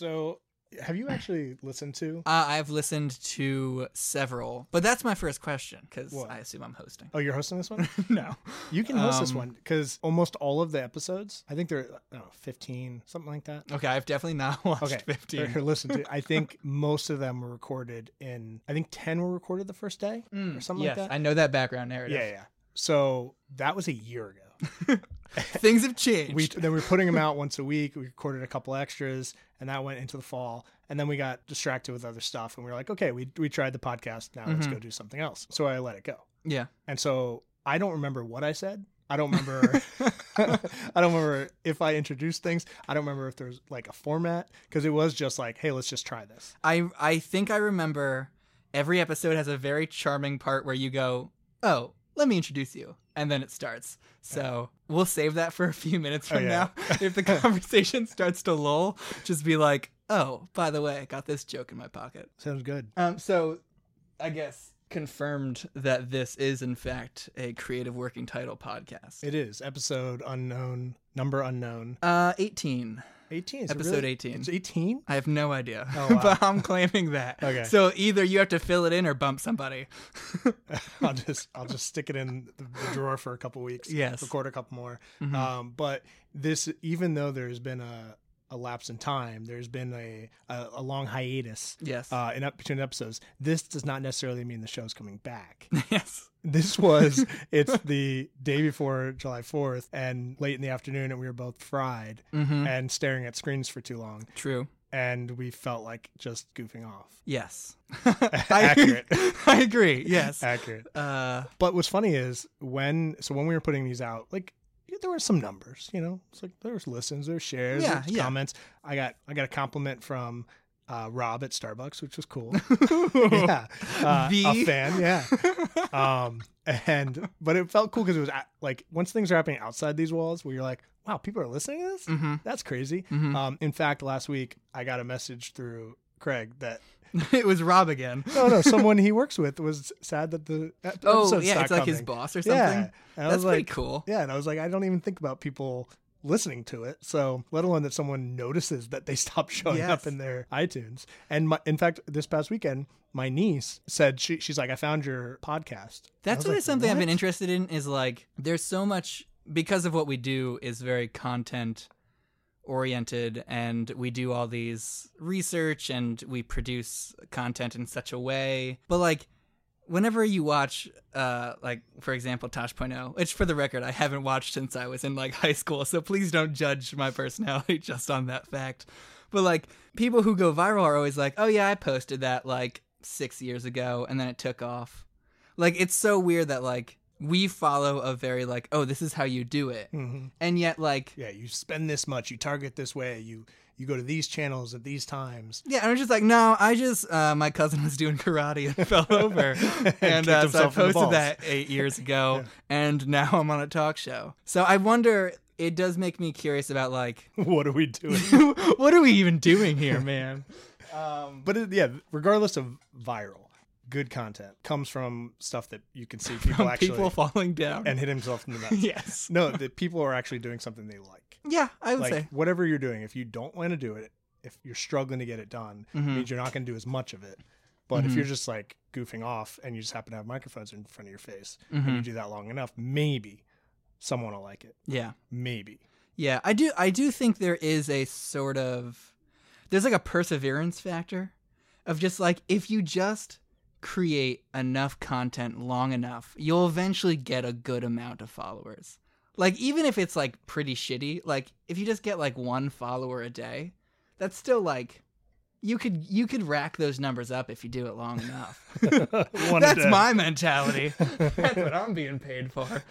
So, have you actually listened to? Uh, I've listened to several, but that's my first question because I assume I'm hosting. Oh, you're hosting this one. no. You can host this Um, one because almost all of the episodes, I think they're I don't know, 15, something like that. Okay, I've definitely not watched Okay, 15. Here, listen to. I think most of them were recorded in. I think ten were recorded the first day or something Mm, yes, like that. I know that background narrative. yeah, yeah. So that was a year ago. Things have changed. we then we were putting them out once a week. We recorded a couple extras, and that went into the fall. And then we got distracted with other stuff, and we were like, okay, we we tried the podcast. Now let's Mhm. go do something else. So I let it go. yeah. And so I don't remember what I said. I don't remember. I don't remember if I introduced things. I don't remember if there's like a format because it was just like, hey, let's just try this. I I think I remember every episode has a very charming part where you go, "Oh, let me introduce you," and then it starts. So we'll save that for a few minutes from Oh, yeah. now. If the conversation starts to lull, just be like, "Oh, by the way, I got this joke in my pocket." Sounds good. Um, so I guess confirmed that this is in fact a creative working title podcast. It is episode unknown, number unknown. Uh, eighteen. 18. Is Episode really? 18. It's 18. I have no idea, Oh, wow. but I'm claiming that. Okay. So either you have to fill it in or bump somebody. I'll just I'll just stick it in the, the drawer for a couple weeks. Yes. Record a couple more. Mhm. Um, but this, even though there's been a a lapse in time, there's been a a, a long hiatus. yes. Uh, in up between episodes, this does not necessarily mean the show's coming back. yes. This was it's the day before July 4th and late in the afternoon and we were both fried Mm-hmm. and staring at screens for too long True. and we felt like just goofing off. Yes. Accurate. I agree. Yes. Accurate. Uh, But what's funny is when so when we were putting these out, like there were some numbers, you know. It's like there was listens, there was shares, Yeah, there was yeah. comments. I got I got a compliment from uh, Rob at Starbucks, which was cool. yeah, uh, a The- fan. Yeah. um, and but it felt cool because it was at, like once things are happening outside these walls, where you're like, wow, people are listening to this. hmm That's crazy. hmm Um, in fact, last week I got a message through Craig that it was Rob again. no, no, someone he works with was sad that the ep- Oh, yeah. not It's like his boss or something. Yeah, and I That's was pretty like, cool. yeah, and I was like, I don't even think about people listening to it. So, let alone that someone notices that they stopped showing up in their iTunes. And my, in fact, this past weekend, my niece said she, she's like, I found your podcast. That's really like, something I've been interested in is like there's so much because of what we do is very content oriented and we do all these research and we produce content in such a way. But like whenever you watch uh like for example Tosh.0, which for the record I haven't watched since I was in like high school, so please don't judge my personality just on that fact. But like people who go viral are always like, "Oh yeah, I posted that like 6 years ago and then it took off." Like it's so weird that like we follow a very like, "Oh, this is how you do it." Mhm. And yet like Yeah, you spend this much, you target this way, you you go to these channels at these times. Yeah, and I was just like, no, I just uh, my cousin was doing karate and fell over, and kicked uh, so I himself in the posted that eight years ago, Yeah. and now I'm on a talk show. So I wonder. It does make me curious about like, what are we doing? what are we even doing here, man? Um, But it, yeah, regardless of viral, good content comes from stuff that you can see people actually people falling down. and hit himself in the nuts. yes, No, that people are actually doing something they like. yeah, I would Like say. whatever you're doing, if you don't want to do it, if you're struggling to get it done, it Mhm. means you're not going to do as much of it. But if Mhm. you're just like goofing off and you just happen to have microphones in front of your face and you Mhm. do that long enough, maybe someone will like it. Yeah. Maybe. Yeah, I do. I do think there is a sort of there's like a perseverance factor of just like if you just create enough content long enough, you'll eventually get a good amount of followers. Like even if it's like pretty shitty, like if you just get like one follower a day, that's still like you could you could rack those numbers up if you do it long enough. That's my mentality. that's what I'm being paid for.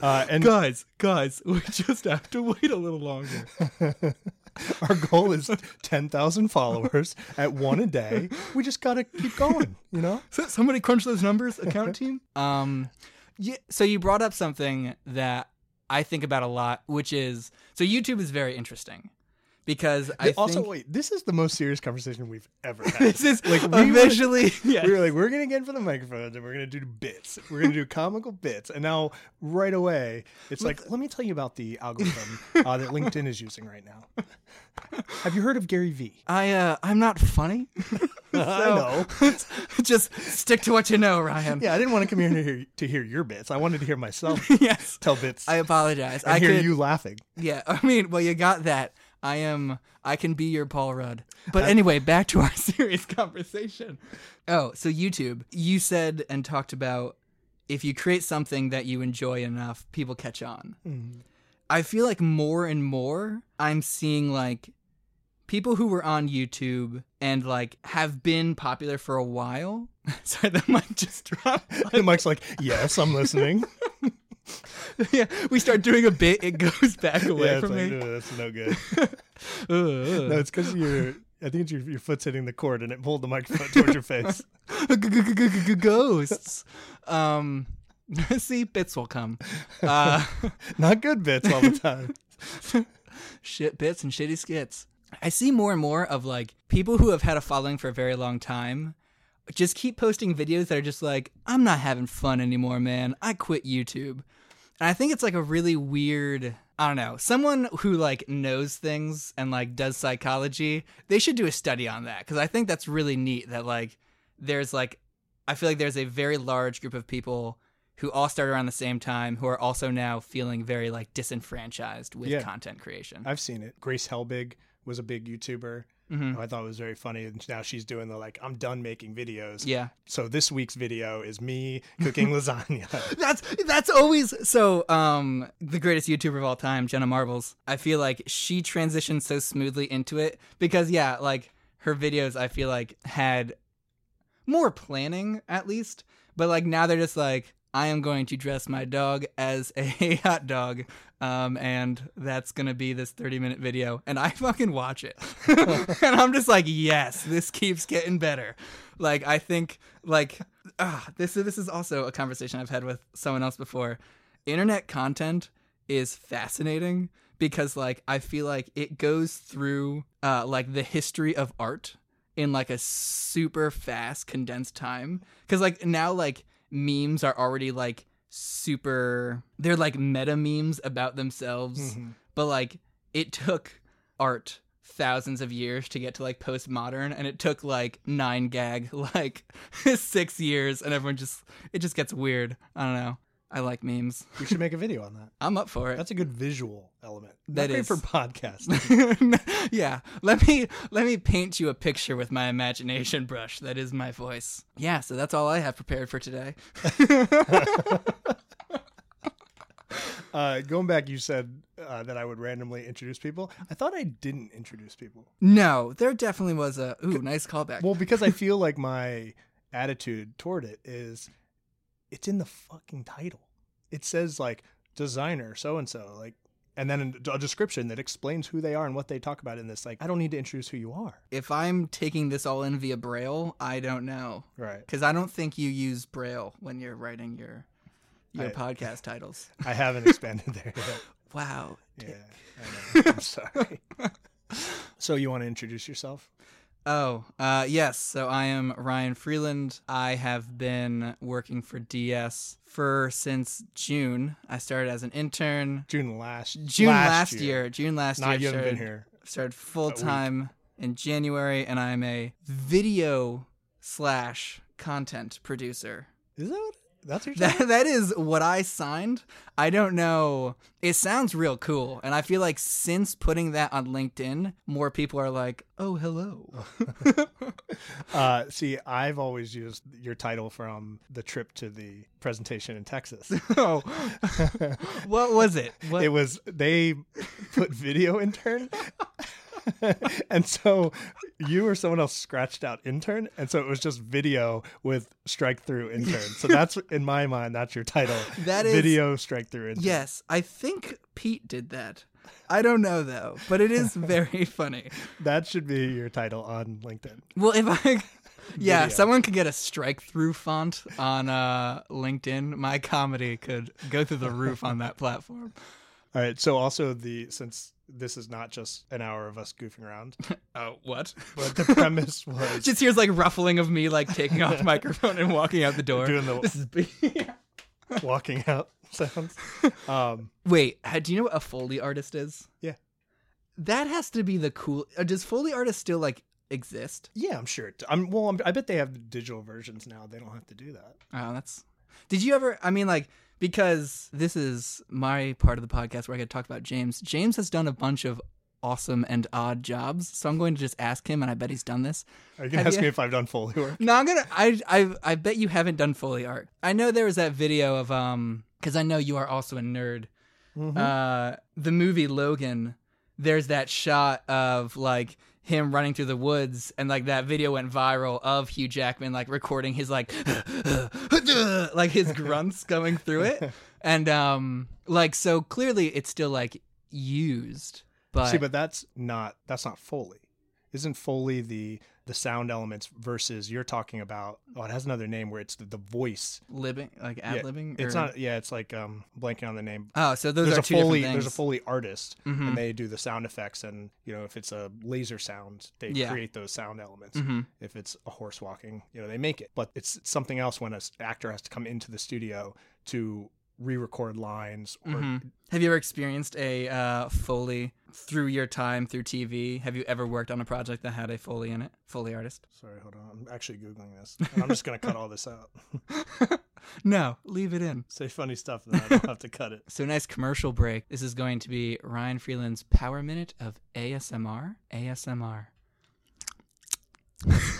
Uh, and guys, guys, we just have to wait a little longer. our goal is 10,000 followers at one a day. We just got to keep going, you know? So somebody crunch those numbers, account team. Um, yeah. So you brought up something that I think about a lot, which is so YouTube is very interesting because I also, think wait, this is the most serious conversation we've ever had. this is Like, like we were- eventually. yes. We were like, we're gonna get in for the microphones and we're gonna do bits. We're gonna do comical bits. And now, right away, it's like, let me tell you about the algorithm uh, that LinkedIn is using right now. Have you heard of Gary Vee? I uh, I'm not funny. I know. Just stick to what you know, Ryan. Yeah, I didn't want to come here to hear, to hear your bits. I wanted to hear myself yes. tell bits I apologize. I hear could, you laughing. Yeah, I mean, well, you got that. I am. I can be your Paul Rudd. But anyway, back to our serious conversation. Oh, so YouTube. You said and talked about if you create something that you enjoy enough, people catch on. Mm-hmm. I feel like more and more I'm seeing like people who were on YouTube and like have been popular for a while. Sorry, the mic just dropped. And Mike's like, yes, I'm listening. yeah, we start doing a bit, it goes back away yeah, from like, me. "No, that's no good. No, it's because you're. I think it's your, your foot's hitting the cord and it pulled the microphone towards your face. ghosts. Um, see, bits will come. Uh, Not good bits all the time. shit bits and shitty skits. I see more and more of like people who have had a following for a very long time just keep posting videos that are just like, I'm not having fun anymore, man. I quit YouTube. And I think it's like a really weird, I don't know, someone who like knows things and like does psychology, they should do a study on that because I think that's really neat that like there's like, I feel like there's a very large group of people who all start around the same time who are also now feeling very like disenfranchised with Yeah. content creation. I've seen it. Grace Helbig was a big YouTuber Mhm. who I thought it was very funny. And now she's doing the like, I'm done making videos. Yeah. So this week's video is me cooking lasagna. That's that's always so um the greatest YouTuber of all time, Jenna Marbles. I feel like she transitioned so smoothly into it because yeah, like her videos I feel like had more planning at least, but like now they're just like I am going to dress my dog as a hot dog um and that's going to be this 30 minute video and I fucking watch it. and I'm just like, "Yes, this keeps getting better." Like I think like ah, this this is also a conversation I've had with someone else before. Internet content is fascinating because like I feel like it goes through uh like the history of art in like a super fast condensed time cuz like now like memes are already like super they're like meta memes about themselves Mhm. but like it took art thousands of years to get to like postmodern and it took like 9GAG like six years and everyone just it just gets weird i don't know i like memes We should make a video on that. i'm up for it That's a good visual element. That Not great is. for podcast. yeah let me let me paint you a picture with my imagination brush that is my voice yeah so that's all i have prepared for today uh, going back, you said uh, that I would randomly introduce people. I thought I didn't introduce people. no there definitely was a ooh nice callback Well, because I feel like my attitude toward it is it's in the fucking title. It says like designer so and so like and then a description that explains who they are and what they talk about in this like I don't need to introduce who you are. if i'm taking this all in via braille i don't know Right. because i don't think you use braille when you're writing your your I- podcast titles I haven't expanded there yet. wow Yeah. I know. I'm sorry. so you want to introduce yourself? Oh, uh, yes. So I am Ryan Freeland. I have been working for DS for since June. I started as an intern. June last June last, year. June last Nah, year. you haven't been here. Started full time in January, and I'm a video slash content producer. Is that what, that's your That, that is what I signed. I don't know. It sounds real cool. And I feel like since putting that on LinkedIn, more people are like, oh, hello. Uh, see, I've always used your title from the trip to the presentation in Texas. oh. what was it? What? it was they put video intern and so you or someone else scratched out intern and so it was just video with strike through intern so that's in my mind that's your title That is- video strike through intern yes, I think Pete did that. I don't know though, but it is very funny. that should be your title on linkedin Well, if I Yeah, Video. someone could get a strike through font on uh LinkedIn, my comedy could go through the roof on that platform. all right so also the since this is not just an hour of us goofing around. Oh, what? But the premise was Just here's like ruffling of me like taking off the microphone and walking out the door. doing the This is walking out sounds. Um, Wait, do you know what a Foley artist is? Yeah. That has to be the cool. uh, Does Foley artists still like exist? yeah, I'm sure. It, I'm well. I'm, I bet they have digital versions now. They don't have to do that. Oh, that's. Did you ever? I mean, like, because this is my part of the podcast where I get to talk about James. James has done a bunch of awesome and odd jobs, so I'm going to just ask him, and I bet he's done this. Are you gonna Have ask you- me if I've done Foley work? No, I'm gonna. I I I bet you haven't done Foley art. I know there was that video of um, because I know you are also a nerd. Uh, the movie Logan. There's that shot of like him running through the woods, and like that video went viral of Hugh Jackman like recording his like like his grunts going through it, and um, like so clearly it's still like used, but, See, but that's not that's not Foley. Isn't Foley the the sound elements versus you're talking about? Oh, it has another name where it's the, the voice. living like ad libbing. It's not. Yeah, it's like um blanking on the name. Oh, so those there's are a two Foley. different things. There's a Foley artist, Mhm. and they do the sound effects. And you know, if it's a laser sound, they Yeah. create those sound elements. Mhm. If it's a horse walking, you know, they make it. But it's something else when an actor has to come into the studio to re-record lines or Mhm. Have you ever experienced a uh, Foley through your time through TV? Have you ever worked on a project that had a Foley in it? Foley artist? Sorry, hold on. I'm actually googling this, and I'm just gonna cut all this out. no, leave it in. Say funny stuff, then I don't have to cut it. So nice commercial break. This is going to be Ryan Freeland's Power Minute of ASMR. ASMR.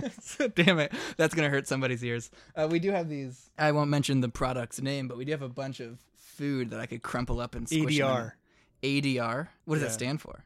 Damn it. That's going to hurt somebody's ears. Uh, we do have these. I won't mention the product's name, but we do have a bunch of food that I could crumple up and squish them. ADR. ADR. What does Yeah. that stand for?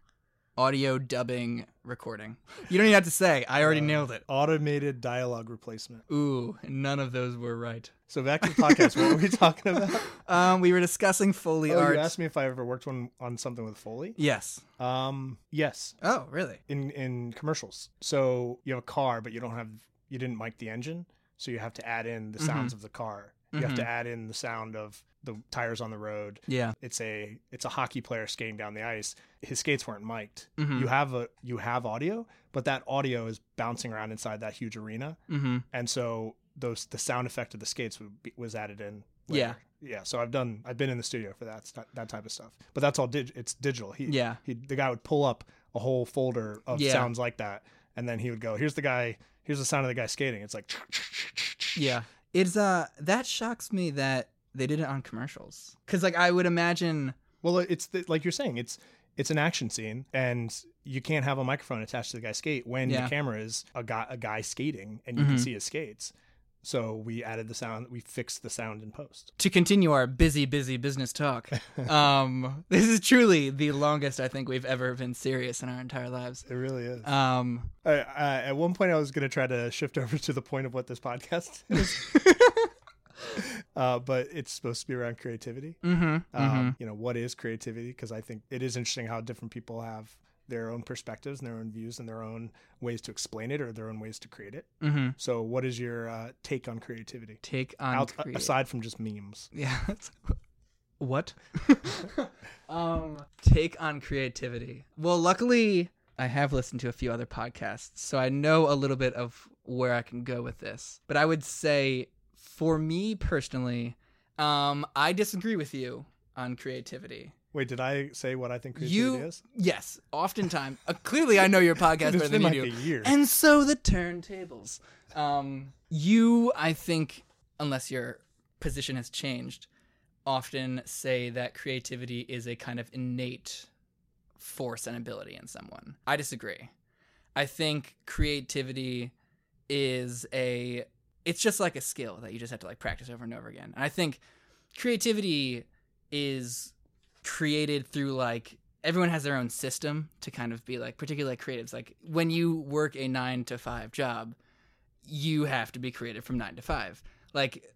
Audio dubbing recording. You don't even have to say. I already Uh, nailed it. Automated dialogue replacement. Ooh, none of those were right. So back to the podcast. what were we talking about? Um, we were discussing Foley Oh, art. you asked me if I ever worked on on something with Foley. yes. Um, yes, Oh, really? in in commercials. So you have a car, but you don't have you didn't mic the engine, so you have to add in the sounds of the car. You have to add in the sound of the tires on the road. Yeah. It's a it's a hockey player skating down the ice. His skates weren't mic'd. Mhm. You have a you have audio, but that audio is bouncing around inside that huge arena. Mm-hmm. and so those the sound effect of the skates would be, was added in. Yeah. later. yeah. So I've done I've been in the studio for that that type of stuff, but that's all dig- it's digital. He Yeah. he the guy would pull up a whole folder of Yeah. sounds like that, and then he would go, "Here's the guy. Here's the sound of the guy skating." It's like Yeah. It's uh that shocks me that they did it on commercials. Cuz like I would imagine Well, it's the, like you're saying, it's it's an action scene, and you can't have a microphone attached to the guy's skate when Yeah. the camera is a guy a guy skating, and you Mhm. can see his skates. So we added the sound. We fixed the sound in post. to continue our busy busy business talk. um this is truly the longest I think we've ever been serious in our entire lives. It really is. Um I, I, at one point, I was going to try to shift over to the point of what this podcast is, uh, but it's supposed to be around creativity. mhm. Um, You know, what is creativity? Because I think it is interesting how different people have their own perspectives and their own views and their own ways to explain it or their own ways to create it. Mhm. Mhm. So, what is your uh, take on creativity? Take on Out, create- aside from just memes. Yeah. what? um, take on creativity. Well, luckily, I have listened to a few other podcasts, so I know a little bit of where I can go with this. But I would say, for me personally, um, I disagree with you on creativity. Wait, did I say what I think creativity You, is? yes, oftentimes. Uh, clearly, I know your podcast better than been you do. And so the turntables. Um, you, I think, unless your position has changed, often say that creativity is a kind of innate force and ability in someone. I disagree. I think creativity is a it's just like a skill that you just have to like practice over and over again. And I think creativity is created through like everyone has their own system to kind of be like particularly like creatives like when you work a 9 to 5 job you have to be creative from 9 to 5 like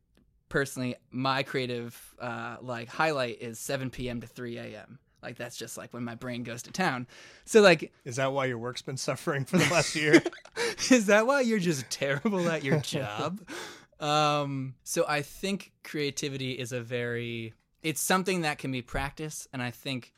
personally my creative uh like highlight is 7 p.m. to 3 a.m. like that's just like when my brain goes to town so like Is that why your work's been suffering for the last year? is that why you're just terrible at your job? um, so I think creativity is a very it's something that can be practiced, and I think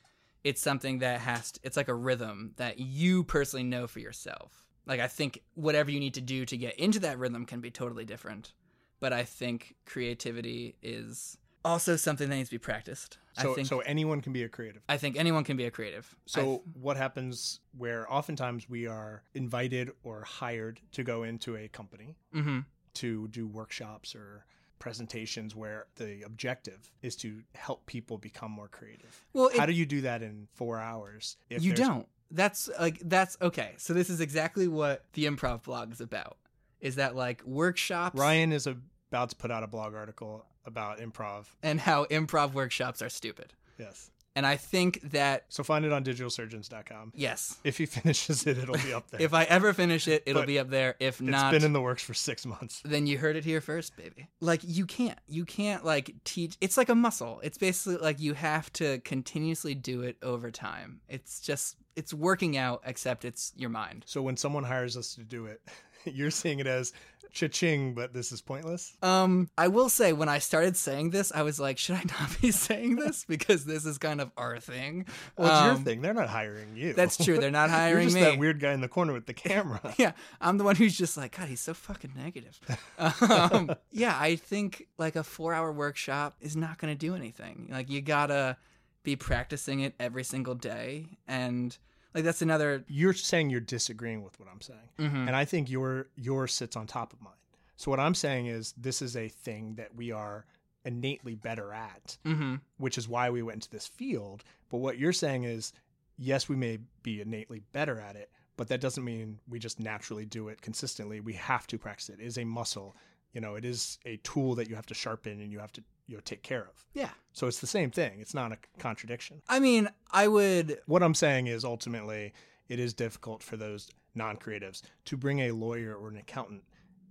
it's something that has to, it's like a rhythm that you personally know for yourself. Like I think whatever you need to do to get into that rhythm can be totally different. But I think creativity is also something that needs to be practiced. So I think so anyone can be a creative. I think anyone can be a creative. So what happens where oftentimes we are invited or hired to go into a company hmm to do workshops or presentations where the objective is to help people become more creative. Well, it, How do you do that in 4 hours? if you don't. That's like that's okay. So this is exactly what the improv blog is about. Is that like workshops Ryan is about to put out a blog article about improv. and how improv workshops are stupid. Yes. And I think that So find it on digitalsurgeons.com. yes, If he finishes it, it'll be up there. if I ever finish it, it'll But be up there. If it's not, been in the works for 6 months. then you heard it here first, baby. Like you can't, you can't like teach. It's like a muscle. It's basically like you have to continuously do it over time. It's just it's working out, except it's your mind. So when someone hires us to do it, you're seeing it as cha-ching, but this is pointless. Um, I will say when I started saying this, I was like, should I not be saying this because this is kind of our thing. Well, it's your Um, thing. They're not hiring you. That's true. They're not hiring You're just me. that weird guy in the corner with the camera. yeah, I'm the one who's just like, God, he's so fucking negative. um, yeah, I think like a four hour workshop is not going to do anything. Like, you gotta be practicing it every single day. And like, that's another. You're saying you're disagreeing with what I'm saying, Mhm. and I think your yours sits on top of mine. So what I'm saying is this is a thing that we are innately better at, Mm-hmm. which is why we went into this field. But what you're saying is, yes, we may be innately better at it, but that doesn't mean we just naturally do it consistently. We have to practice it. It is a muscle. You know, it is a tool that you have to sharpen and you have to you know take care of. Yeah. So it's the same thing. It's not a contradiction. I mean, I would. What I'm saying is ultimately it is difficult for those non-creatives to bring a lawyer or an accountant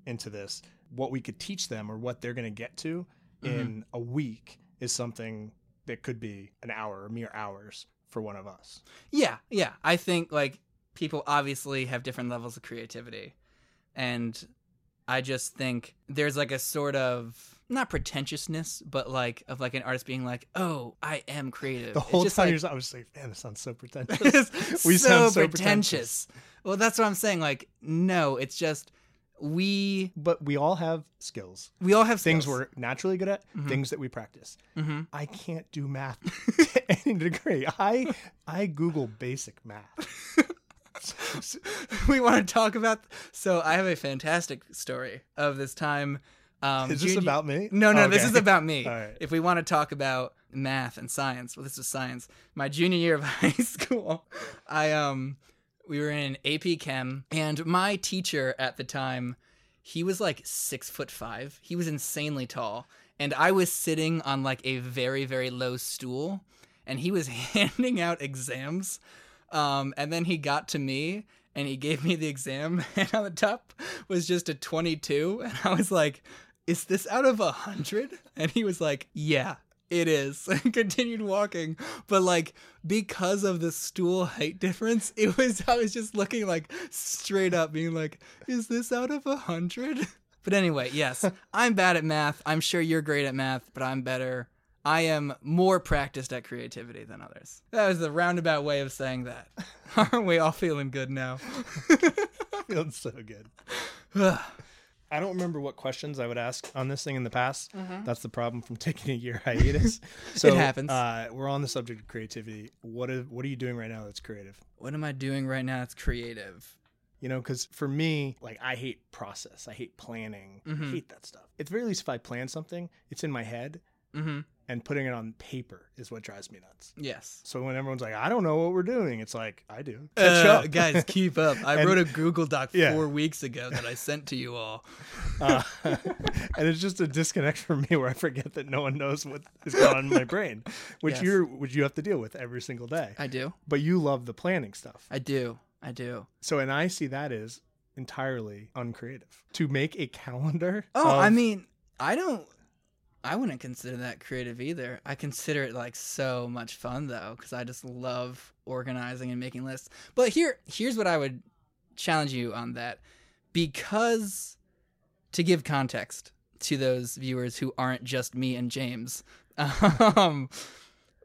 into this. What we could teach them or what they're going to get to mm-hmm. in a week is something that could be an hour or mere hours for one of us. Yeah, yeah. I think like people obviously have different levels of creativity. And I just think there's like a sort of not pretentiousness, but like of like an artist being like, "Oh, I am creative." The It's whole just time like, you're, I was like, man, this sounds so pretentious. We so, sound so pretentious. Well, that's what I'm saying. Like, no, it's just we but we all have skills. we all have Things skills. we're naturally good at, Mhm. things that we practice. Mhm. I can't do math to any degree. I I Google basic math. we want to talk about. So I have a fantastic story of this time. Um, Is this junior- about me? No, no, this Okay. is about me. Right. If we want to talk about math and science, well, this was science. My junior year of high school, I um, we were in AP Chem, and my teacher at the time, he was like six foot five. He was insanely tall, and I was sitting on like a very very low stool, and he was handing out exams. Um, and then he got to me and he gave me the exam, and on the top was just a 22. And I was like, Is this out of a 100? And he was like, Yeah, it is. And continued walking. But like, because of the stool height difference, it was, I was just looking like straight up, being like, Is this out of a 100? But anyway, yes, I'm bad at math. I'm sure you're great at math, but I'm better. I am more practiced at creativity than others. That was the roundabout way of saying that. Aren't we all feeling good now? Feels so good. I don't remember what questions I would ask on this thing in the past. That's the problem from taking a year hiatus. So It happens. Uh, we're on the subject of creativity. What is what are you doing right now that's creative? what am I doing right now? that's creative. You know, because for me, like I hate process. I hate planning. I Mhm. hate that stuff. At the very least, if I plan something, it's in my head, Mm-hmm. And putting it on paper is what drives me nuts. Yes. So when everyone's like, "I don't know what we're doing," it's like, "I do." Catch Uh, up, guys, keep up. I And- wrote a Google Doc Yeah. four weeks ago that I sent to you all. Uh, and it's just a disconnect for me where I forget that no one knows what is going on in my brain, which Yes. you're which you have to deal with every single day. I do. But you love the planning stuff. I do. I do. So and I see that as entirely uncreative. To make a calendar. Oh, I mean, I don't. I wouldn't consider that creative either. I consider it like so much fun though, because I just love organizing and making lists. But here, here's what I would challenge you on that, because to give context to those viewers who aren't just me and James, um,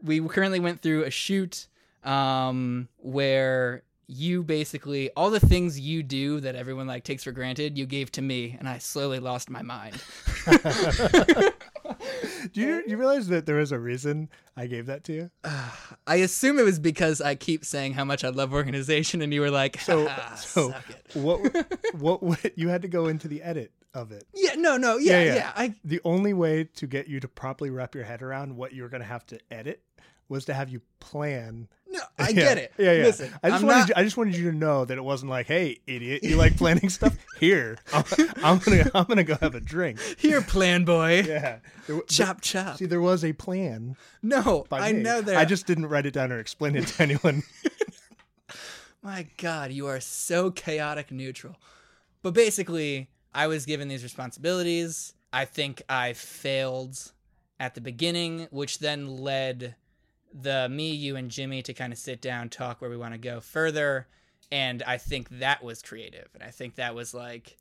we currently went through a shoot. um, where you basically all the things you do that everyone like takes for granted, you gave to me, and I slowly lost my mind. Do you, you realize that there was a reason I gave that to you? I assume it was because I keep saying how much I love organization, and you were like, So, "Ah, so suck it." what, what, what, you had to go into the edit of it. Yeah, no, no, yeah, Yeah, yeah. yeah. I The only way to get you to properly wrap your head around what you were going to have to edit was to have you plan. No, I Yeah, get it. Yeah, yeah. Listen, I just I'm wanted not, you, I just wanted you to know that it wasn't like, "Hey, idiot, you like planning stuff? Here, I'm, I'm gonna I'm gonna go have a drink." here, plan boy. Yeah. There, Chop chop. See, there was a plan. No, I me. know there. I just didn't write it down or explain it to anyone. My God, you are so chaotic neutral. But basically, I was given these responsibilities. I think I failed at the beginning, which then led the me, you, and Jimmy to kind of sit down, talk where we want to go further. And I think that was creative. And I think that was like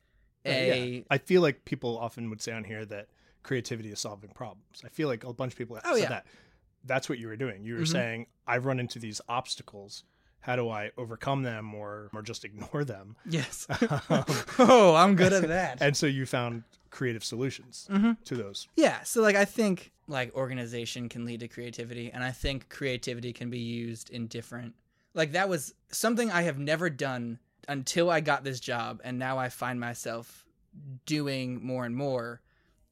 a. Yeah. I feel like people often would say on here that creativity is solving problems. I feel like a bunch of people have Oh, said yeah. that. That's what you were doing. You were Mhm. saying, "I've run into these obstacles. How do I overcome them, or or just ignore them?" Yes. Um, oh, I'm good at that. and so you found creative solutions Mhm. to those. Yeah, so like I think like organization can lead to creativity and I think creativity can be used in different like that was something I have never done until I got this job and now I find myself doing more and more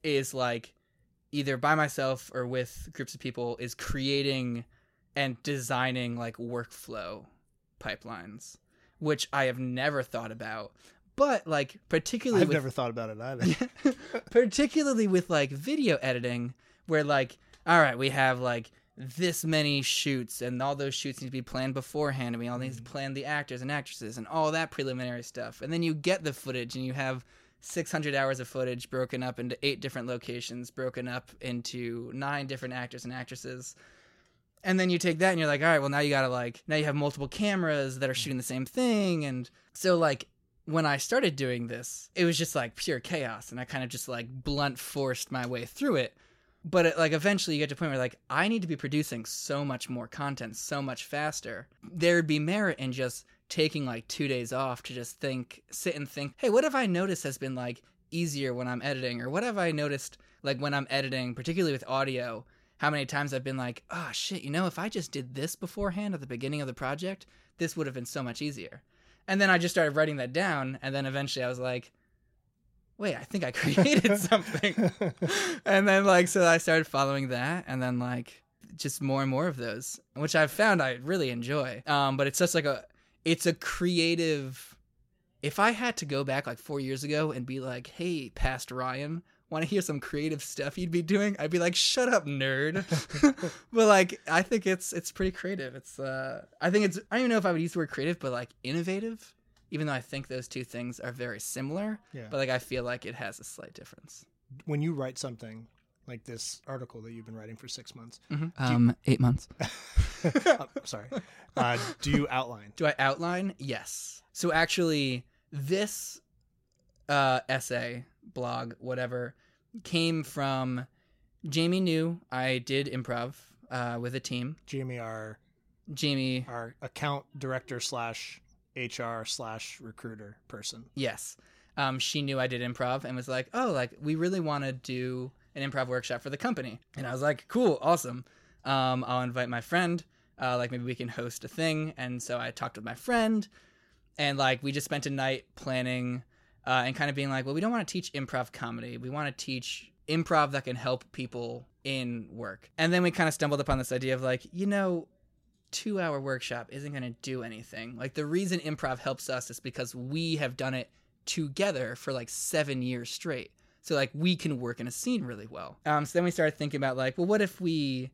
is like either by myself or with groups of people is creating and designing like workflow pipelines which I have never thought about but like particularly I've with never thought about it either. particularly with like video editing where like all right we have like this many shoots and all those shoots need to be planned beforehand and we all need to mm. plan the actors and actresses and all that preliminary stuff. And then you get the footage and you have 600 hours of footage broken up into eight different locations broken up into nine different actors and actresses. And then you take that and you're like all right well now you gotta like now you have multiple cameras that are mm. shooting the same thing and so like when I started doing this, it was just like pure chaos, and I kind of just like blunt forced my way through it. But it, like eventually, you get to a point where like I need to be producing so much more content, so much faster. There'd be merit in just taking like two days off to just think, sit and think, hey, what have I noticed has been like easier when I'm editing, or what have I noticed like when I'm editing, particularly with audio. How many times I've been like, oh shit, you know, if I just did this beforehand at the beginning of the project, this would have been so much easier. And then I just started writing that down, and then eventually I was like, wait, I think I created something. and then like so I started following that, and then like just more and more of those, which I've found I really enjoy. Um, but it's just like a, it's a creative. If I had to go back like four years ago and be like, hey, past Ryan, want to hear some creative stuff you'd be doing? I'd be like, shut up, nerd. but like, I think it's it's pretty creative. It's uh, I think it's I don't even know if I would use the word creative, but like innovative. Even though I think those two things are very similar, Yeah. but like I feel like it has a slight difference. when you write something like this article that you've been writing for six months, Um, eight months. oh, sorry, uh, do you outline? Do I outline? Yes. So actually, this uh, essay, blog, whatever, came from Jamie knew I did improv uh, with a team. Jamie, our Jamie, our account director slash HR slash recruiter person. yes, um, she knew I did improv and was like, "Oh, like we really want to do an improv workshop for the company." And I was like, "Cool, awesome. Um, I'll invite my friend. Uh, like maybe we can host a thing." And so I talked with my friend, and like we just spent a night planning uh, and kind of being like, "Well, we don't want to teach improv comedy. We want to teach improv that can help people in work." And then we kind of stumbled upon this idea of like, you know. Two hour workshop isn't going to do anything. Like, the reason improv helps us is because we have done it together for like seven years straight. So like we can work in a scene really well. Um, so then we started thinking about like, well, what if we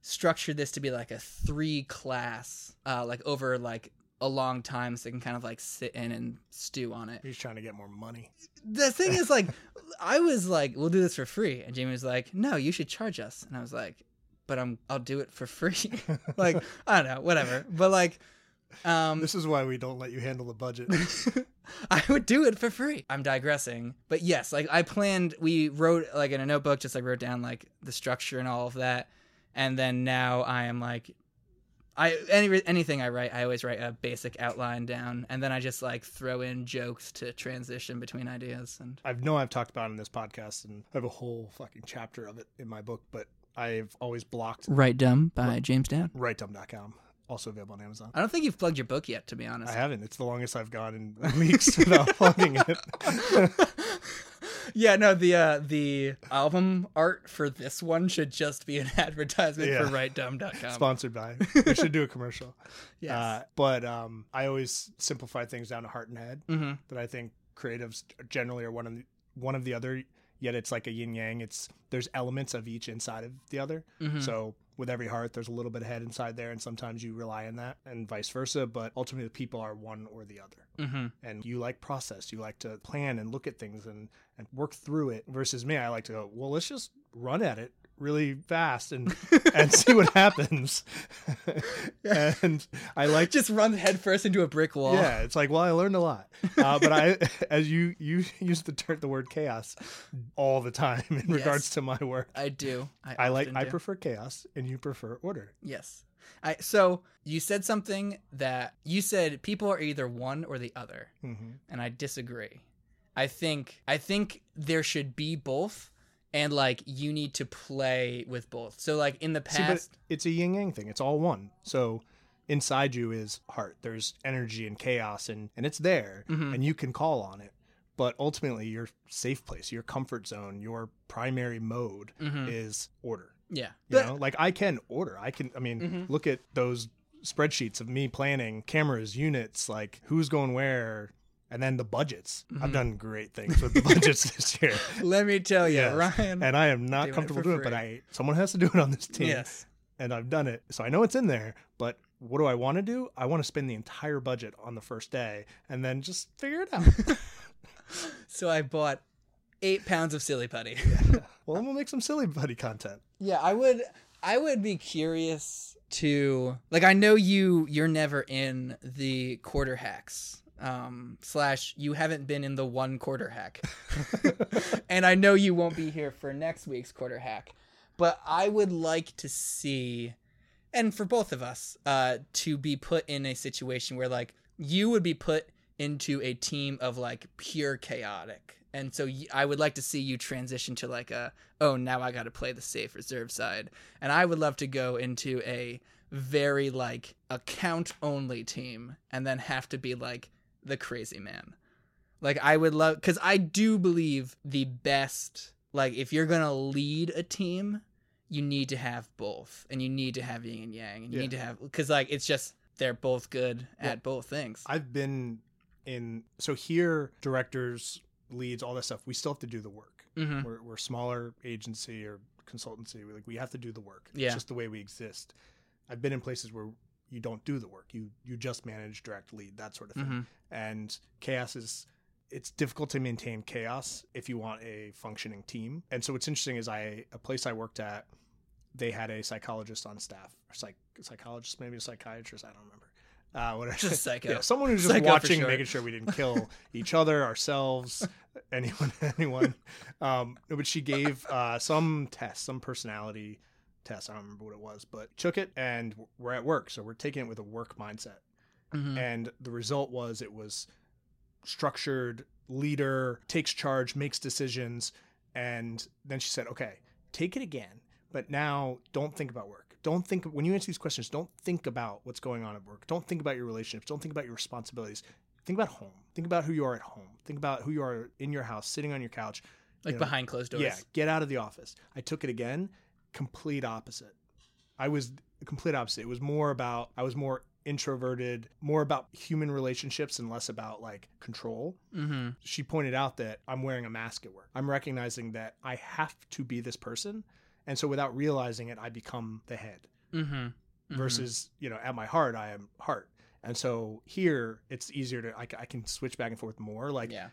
structured this to be like a three class, uh, like over like a long time, so they can kind of like sit in and stew on it. He's trying to get more money. The thing is, like, I was like, we'll do this for free, and Jamie was like, no, you should charge us, and I was like, but I'm I'll do it for free. like I don't know, whatever. But like, um, This is why we don't let you handle the budget. I would do it for free. I'm digressing. But yes, like I planned we wrote like in a notebook just like wrote down like the structure and all of that. And then now I am like I any anything I write, I always write a basic outline down, and then I just like throw in jokes to transition between ideas. And I've know I've talked about it in this podcast, and I have a whole fucking chapter of it in my book, but I've always blocked Write Dumb by James Down. writedumb.com, also available on Amazon. I don't think you've plugged your book yet, to be honest. I haven't. It's the longest I've gone in weeks without plugging it. yeah, no, the uh, the album art for this one should just be an advertisement Yeah. for WriteDumb.com. Sponsored by. We should do a commercial. Yes. Uh, but um, I always simplify things down to heart and head. mm-hmm. That I think creatives generally are one of the, one of the other. Yet it's like a yin yang. It's there's elements of each inside of the other. Mhm. So with every heart, there's a little bit of head inside there, and sometimes you rely on that, and vice versa. But ultimately, the people are one or the other. Mm-hmm. and you like process you like to plan and look at things and and work through it versus me i like to go well let's just run at it really fast and and see what happens and i like Just run headfirst into a brick wall. yeah it's like well i learned a lot uh, but i as you you use the term the word chaos all the time in Yes. regards to my work I do. I, i like often i prefer chaos and you prefer order Yes. I so you said something that you said people are either one or the other, hmm and I disagree. I think I think there should be both and like you need to play with both. So like in the See, past it's a yin yang thing. It's all one. So inside you is heart. There's energy and chaos, and and it's there, Mhm. and you can call on it. But ultimately, your safe place, your comfort zone, your primary mode Mhm. is order. Yeah. You But- know, like I can order. I can. I mean, Mhm. look at those spreadsheets of me planning cameras, units, like who's going where, and then the budgets. I've Mhm. done great things with the budgets this year, let me tell you, Yes. Ryan. and I am not comfortable for doing it. But. I someone has to do it on this team yes. and I've done it. So I know it's in there, but what do I want to do? I want to spend the entire budget on the first day and then just figure it out. So I bought eight pounds of silly putty. well, then we'll make some silly putty content. Yeah, I would I would be curious to like I know you you're never in the quarter hacks. Um slash you haven't been in the one quarter hack. and I know you won't be here for next week's quarter hack. But I would like to see and for both of us, uh, to be put in a situation where like you would be put into a team of like pure chaotic. And so I would like to see you transition to like a oh now I got to play the safe reserve side. And I would love to go into a very like account only team and then have to be like the crazy man. Like I would love cuz I do believe the best like if you're going to lead a team, you need to have both and you need to have yin and yang and you Yeah. need to have cuz like it's just they're both good Well, at both things. I've been in, so here, directors, leads, all that stuff, we still have to do the work. Mhm. We're, we're a smaller agency or consultancy. We like we have to do the work. Yeah. It's just the way we exist. I've been in places where you don't do the work. You you just manage, direct, lead, that sort of thing. Mhm. and chaos is it's difficult to maintain chaos if you want a functioning team and so what's interesting is i a place i worked at they had a psychologist on staff or psych psychologist maybe a psychiatrist i don't remember uh whatever. Just psycho. yeah, someone who's just Psycho watching short. making sure we didn't kill each other ourselves anyone anyone. Um but she gave uh some test some personality test. I don't remember what it was but took it and we're at work. So we're taking it with a work mindset. Mhm. and the result was it was structured leader takes charge makes decisions. And then she said okay take it again but now don't think about work don't think when you answer these questions don't think about what's going on at work don't think about your relationships don't think about your responsibilities think about home think about who you are at home think about who you are in your house sitting on your couch like you know, behind closed doors. yeah, get out of the office. I took it again, complete opposite. I was complete opposite. It was more about I was more introverted, more about human relationships and less about like control. Mhm. She pointed out that I'm wearing a mask at work. I'm recognizing that I have to be this person, and so without realizing it, I become the head. Mhm. Mhm. Versus, you know, at my heart, I am heart. And so here, it's easier to I can switch back and forth more. Like yeah.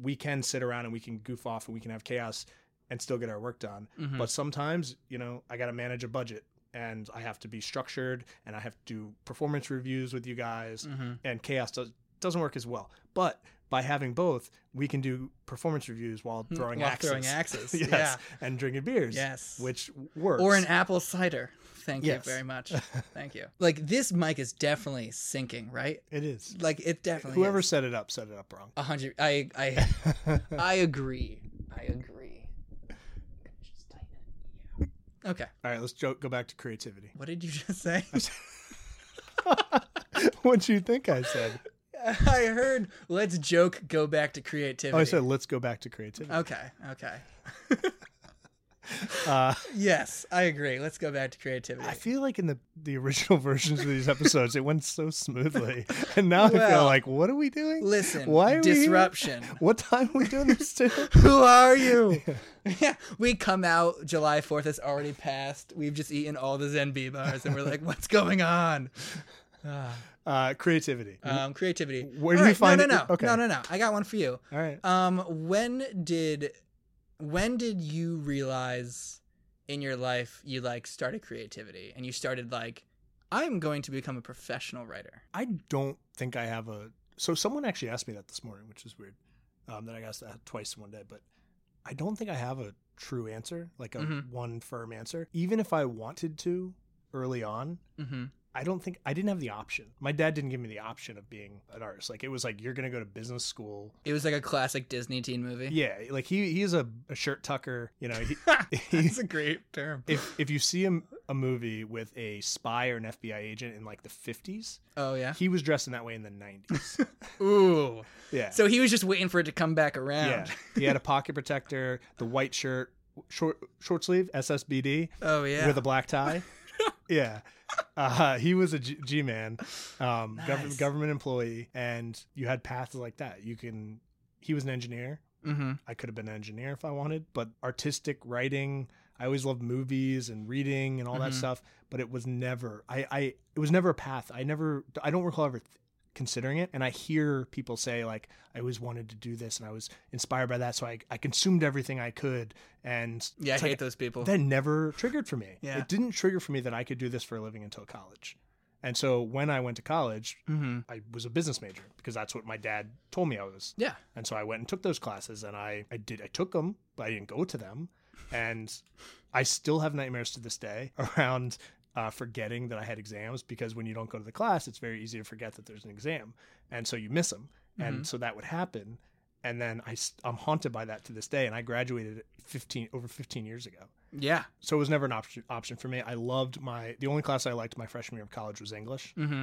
we can sit around and we can goof off and we can have chaos and still get our work done. Mhm. But sometimes, you know, I got to manage a budget and I have to be structured and I have to do performance reviews with you guys Mhm. and chaos does, doesn't work as well. But by having both, we can do performance reviews while throwing Hmm, While axes. throwing axes, yes, yeah. and drinking beers. Yes. which works. or an apple cider. Thank Yes. you very much. Thank you. Like this mic is definitely sinking, right? it is. Like it definitely. Whoever is. set it up set it up wrong. a hundred. I I I agree. I agree. Just tighten it. Yeah. Okay. All right, let's jo- go back to creativity. What did you just say? what do you think I said? I heard. Let's joke. Go back to creativity. Oh, I said let's go back to creativity. Okay. Okay. Uh, Yes, I agree. Let's go back to creativity. I feel like in the the original versions of these episodes, it went so smoothly, and now I feel like, what are we doing? Listen. Why are we disruption. What time are we doing this to? Who are you? yeah, we come out. July Fourth has already passed. We've just eaten all the ZENB bars, and we're like, "What's going on?" Ah. Uh, creativity. Um, creativity. Where do All you find no, it? no, no, Okay. no, no, no. I got one for you. All right. Um, when did, when did you realize in your life you like started creativity and you started like, I'm going to become a professional writer. I don't think I have a. So someone actually asked me that this morning, which is weird. Um, that I asked that twice in one day, but I don't think I have a true answer, like a Mhm. one firm answer. Even if I wanted to early on, Mm-hmm. I don't think I didn't have the option. My dad didn't give me the option of being an artist. Like it was like you're gonna go to business school. It was like a classic Disney teen movie. Yeah, like he he's a, a shirt tucker. You know, he, That's a great term. if if you see him a movie with a spy or an FBI agent in like the 50s, Oh yeah. he was dressed in that way in the 90s. Ooh. Yeah. So he was just waiting for it to come back around. Yeah, he had a pocket protector, the white shirt, short short sleeve SSBD Oh yeah. with a black tie. yeah, uh, he was a G, G man, um, Nice. government government employee, and you had paths like that. You can. He was an engineer. mm-hmm. I could have been an engineer if I wanted, but artistic writing. I always loved movies and reading and all that Mhm. stuff, but it was never. I, I it was never a path. I never. I don't recall ever th- considering it. And I hear people say like, I always wanted to do this, and I was inspired by that, so I I consumed everything I could, and Yeah, I it's hate those people. that never triggered for me. Yeah. It didn't trigger for me that I could do this for a living until college. And so when I went to college, mm-hmm. I was a business major because that's what my dad told me I was. Yeah. And so I went and took those classes and I, I did, I took them, but I didn't go to them. And I still have nightmares to this day around uh, forgetting that I had exams because when you don't go to the class, it's very easy to forget that there's an exam. And so you miss them. And Mhm. so that would happen. And then I I'm haunted by that to this day. And I graduated 15, over 15 years ago. Yeah. So it was never an option, option for me. I loved my, the only class I liked my freshman year of college was English Mm-hmm.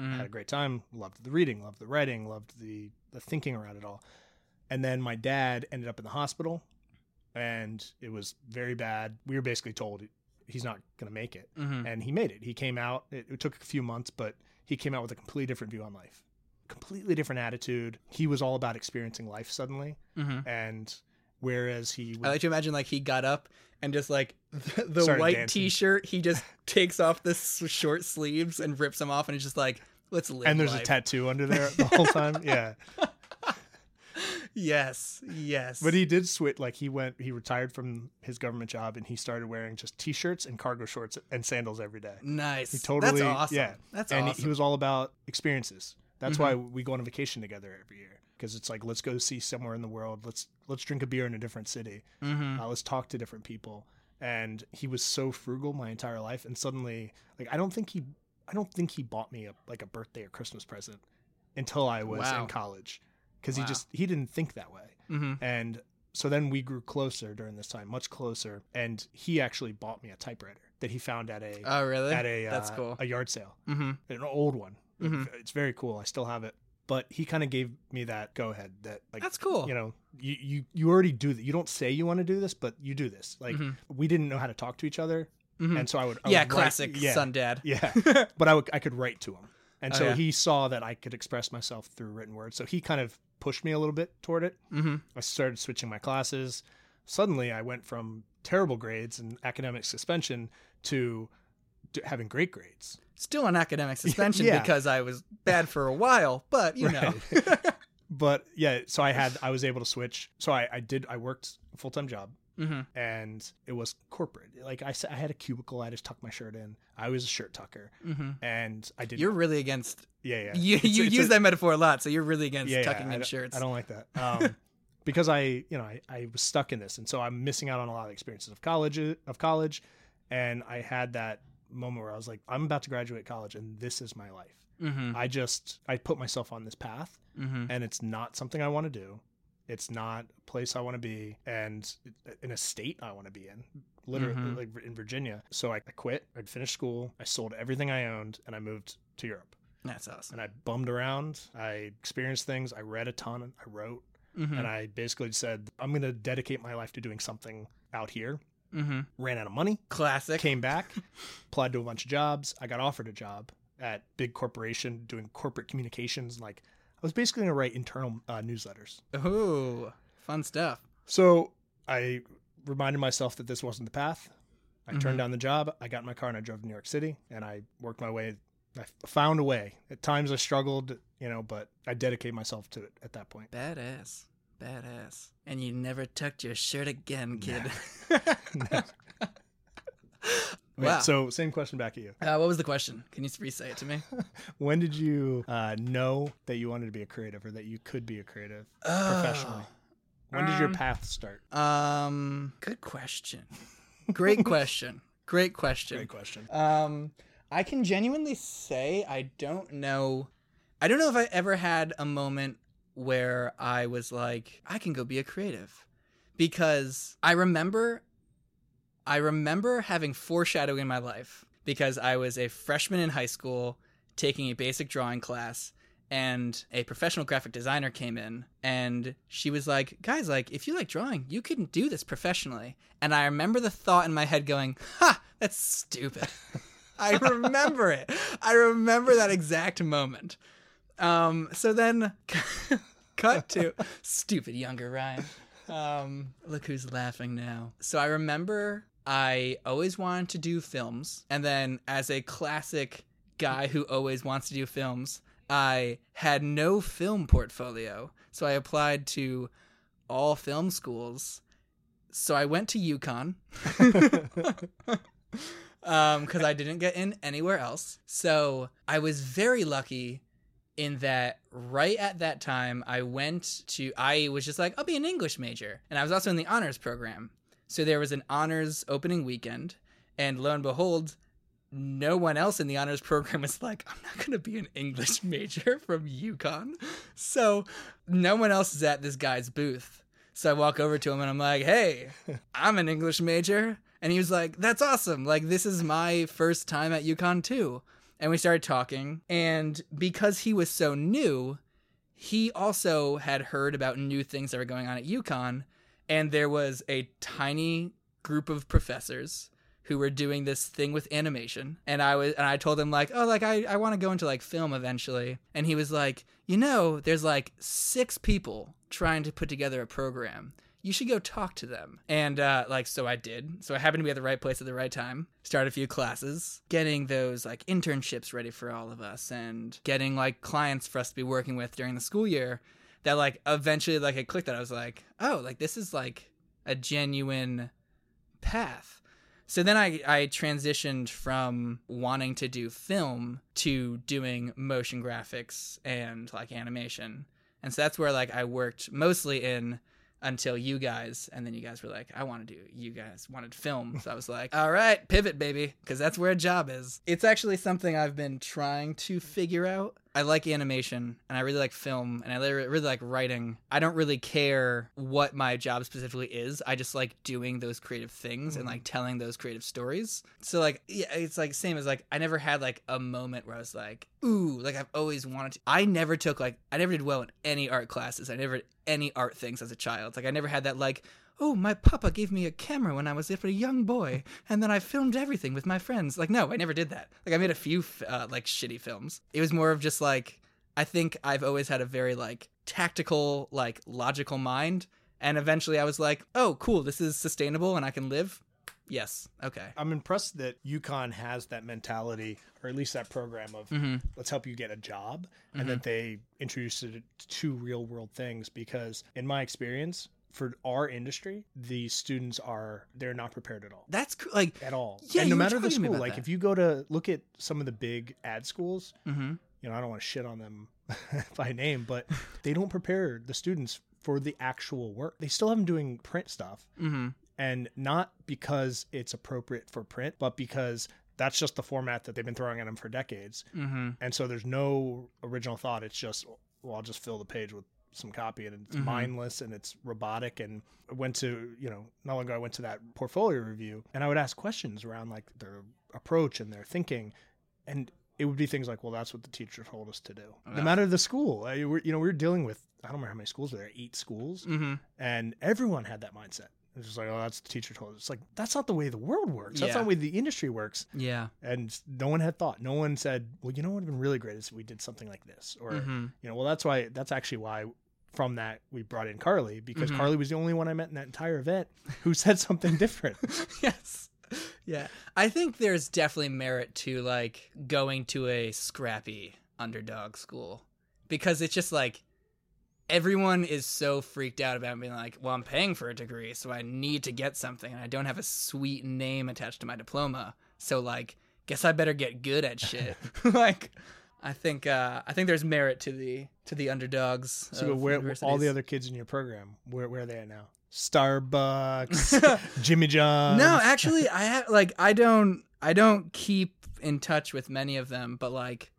mm-hmm. had a great time loved the reading loved the writing loved the the thinking around it all and then my dad ended up in the hospital and it was very bad we were basically told he's not going to make it Mm-hmm. and he made it he came out it, it took a few months but he came out with a completely different view on life completely different attitude he was all about experiencing life suddenly Mm-hmm. and whereas he I like to imagine like he got up and just like the, the white dancing. T-shirt, he just takes off the short sleeves and rips them off, and it's just like, let's live. and there's a tattoo under there the whole time yeah Yes, yes. But he did switch. Like he went, he retired from his government job, and he started wearing just t-shirts and cargo shorts and sandals every day. nice. He totally, That's awesome. yeah. That's and he- awesome. he was all about experiences. That's Mhm. why we go on a vacation together every year because it's like let's go see somewhere in the world. Let's let's drink a beer in a different city. mm-hmm. Uh, let's talk to different people. And he was so frugal my entire life, and suddenly, like I don't think he, I don't think he bought me a like a birthday or Christmas present until I was Wow. in college because he just he didn't think that way. Mm-hmm. And so then we grew closer during this time, much closer. And he actually bought me a typewriter that he found at a Oh, really? at a That's uh, cool. a yard sale, Mm-hmm. an old one. Mhm. It's very cool. I still have it. But he kind of gave me that go ahead that like That's cool. you know you you you already do that. You don't say you want to do this, but you do this. Like Mhm. we didn't know how to talk to each other, Mhm. and so I would I yeah, would write- classic yeah, son dad. yeah. but I would I could write to him, and Oh, so yeah. he saw that I could express myself through written words. So he kind of pushed me a little bit toward it. mm-hmm. I started switching my classes. Suddenly, I went from terrible grades and academic suspension to, to having great grades. Still on academic suspension yeah. because I was bad for a while, but you know. But yeah, so I had I was able to switch. So I, I did I worked a full time job Mm-hmm. and it was corporate. Like I said, I had a cubicle. I just tucked my shirt in. I was a shirt tucker, Mm-hmm. and I did. You're really against. yeah, yeah. You, you it's use that metaphor a lot, so you're really against yeah, yeah, tucking I in don't- shirts. I don't like that. Um, because I, you know, I, I was stuck in this, and so I'm missing out on a lot of experiences of college, of college, and I had that moment where I was like, I'm about to graduate college, and this is my life. Mm-hmm. I just, I put myself on this path, Mm-hmm. and it's not something I want to do. It's not a place I want to be, and in a state I want to be in, literally Mhm. like in Virginia. So I, I quit. I'd finished school. I sold everything I owned, and I moved to Europe. That's awesome. And I bummed around. I experienced things. I read a ton. I wrote, Mm-hmm. and I basically said, I'm going to dedicate my life to doing something out here. mm-hmm. Ran out of money. Classic. Came back, applied to a bunch of jobs. I got offered a job at big corporation doing corporate communications. Like I was basically going to write internal uh, newsletters. Ooh, fun stuff. So I reminded myself that this wasn't the path. I Mhm. turned down the job. I got in my car and I drove to New York City and I worked my way. I found a way. At times I struggled, you know, but I dedicated myself to it at that point. Badass. Badass. And you never tucked your shirt again, kid. Wait, Wow. So same question back at you. Uh, what was the question? Can you re-say it to me? When did you uh, know that you wanted to be a creative or that you could be a creative professionally? When did your Um, path start? Um, good question. Great question. Great question. Great question. Um, I can genuinely say I don't know. I don't know if I ever had a moment where I was like, I can go be a creative, because I remember, I remember having foreshadowing in my life because I was a freshman in high school taking a basic drawing class. And a professional graphic designer came in and she was like, Guys, like, if you like drawing, you can do this professionally. And I remember the thought in my head going, Ha, that's stupid. I remember it. I remember that exact moment. Um, so then, cut to stupid younger Ryan. Um, look who's laughing now. So I remember I always wanted to do films, and then as a classic guy who always wants to do films, I had no film portfolio. So I applied to all film schools. So I went to UConn. um because i didn't get in anywhere else so i was very lucky in that right at that time i went to i was just like i'll be an english major and i was also in the honors program so there was an honors opening weekend and lo and behold no one else in the honors program was like i'm not going to be an english major from UConn so no one else is at this guy's booth so i walk over to him and i'm like hey i'm an english major and he was like, "That's awesome! Like this is my first time at UConn too." And we started talking, and because he was so new, he also had heard about new things that were going on at UConn, and there was a tiny group of professors who were doing this thing with animation. And i was and i told him like oh like i, I want to go into like film eventually. And he was like you know there's like six people trying to put together a program. You should go talk to them. And uh, like so i did. So i happened to be at the right place at the right time. Started a few classes getting those like internships ready for all of us and getting like clients for us to be working with during the school year that like eventually like it clicked that i was like oh like this is like a genuine path so then I, I transitioned from wanting to do film to doing motion graphics and like animation. And so that's where like I worked mostly in until you guys and then you guys were like I want to do you guys wanted film. So I was like, "All right, pivot baby, cuz that's where a job is." It's actually something I've been trying to figure out. I like animation and I really like film and I really, really like writing. I don't really care what my job specifically is. I just like doing those creative things and hmm. like telling those creative stories. So like yeah, it's like same as like I never had like a moment where I was like, ooh, like I've always wanted to. I never took like I never did well in any art classes. I never did any art things as a child. Like I never had that like oh, my papa gave me a camera when I was a young boy, and then I filmed everything with my friends. Like, no, I never did that. Like, I made a few uh, like shitty films. It was more of just like I think I've always had a very like tactical, like logical mind, and eventually I was like, oh, cool, this is sustainable and I can live. Yes. Okay. I'm impressed that UConn has that mentality, or at least that program of Mm-hmm. let's help you get a job, and that they introduced it to real world things. Because in my experience, for our industry, the students are they're not prepared at all. That's cr- like, At all. Yeah, and no matter the school, like that. if you go to look at some of the big ad schools, mm-hmm. you know, I don't want to shit on them by name, but they don't prepare the students for the actual work. They still have them doing print stuff, Mm-hmm. and not because it's appropriate for print, but because that's just the format that they've been throwing at them for decades. Mm-hmm. And so there's no original thought. It's just, well, I'll just fill the page with some copy and it's Mhm. mindless and it's robotic. And I went to, you know, not long ago, I went to that portfolio review and I would ask questions around like their approach and their thinking. And it would be things like, well, that's what the teacher told us to do. Yeah. No matter the school, I, we're, you know, we're dealing with, I don't remember how many schools were there, eight schools. Mm-hmm. And everyone had that mindset. It's just like, oh, that's the teacher told us. It's like, that's not the way the world works. That's Yeah. not the way the industry works Yeah. and no one had thought. No one said, "Well, you know what would have been really great is if we did something like this," or mm-hmm. you know, well, that's why that's actually why from that we brought in Carly because Mhm. Carly was the only one I met in that entire event who said something different. yes. Yeah. I think there's definitely merit to like going to a scrappy underdog school because it's just like everyone is so freaked out about being like, well, I'm paying for a degree, so I need to get something and I don't have a sweet name attached to my diploma. So like, guess I better get good at shit. like I think uh I think there's merit to the to the underdogs. so where all the other kids in your program, where where are they at now? Starbucks, Jimmy John's. No, actually, I have like I don't I don't keep in touch with many of them, but like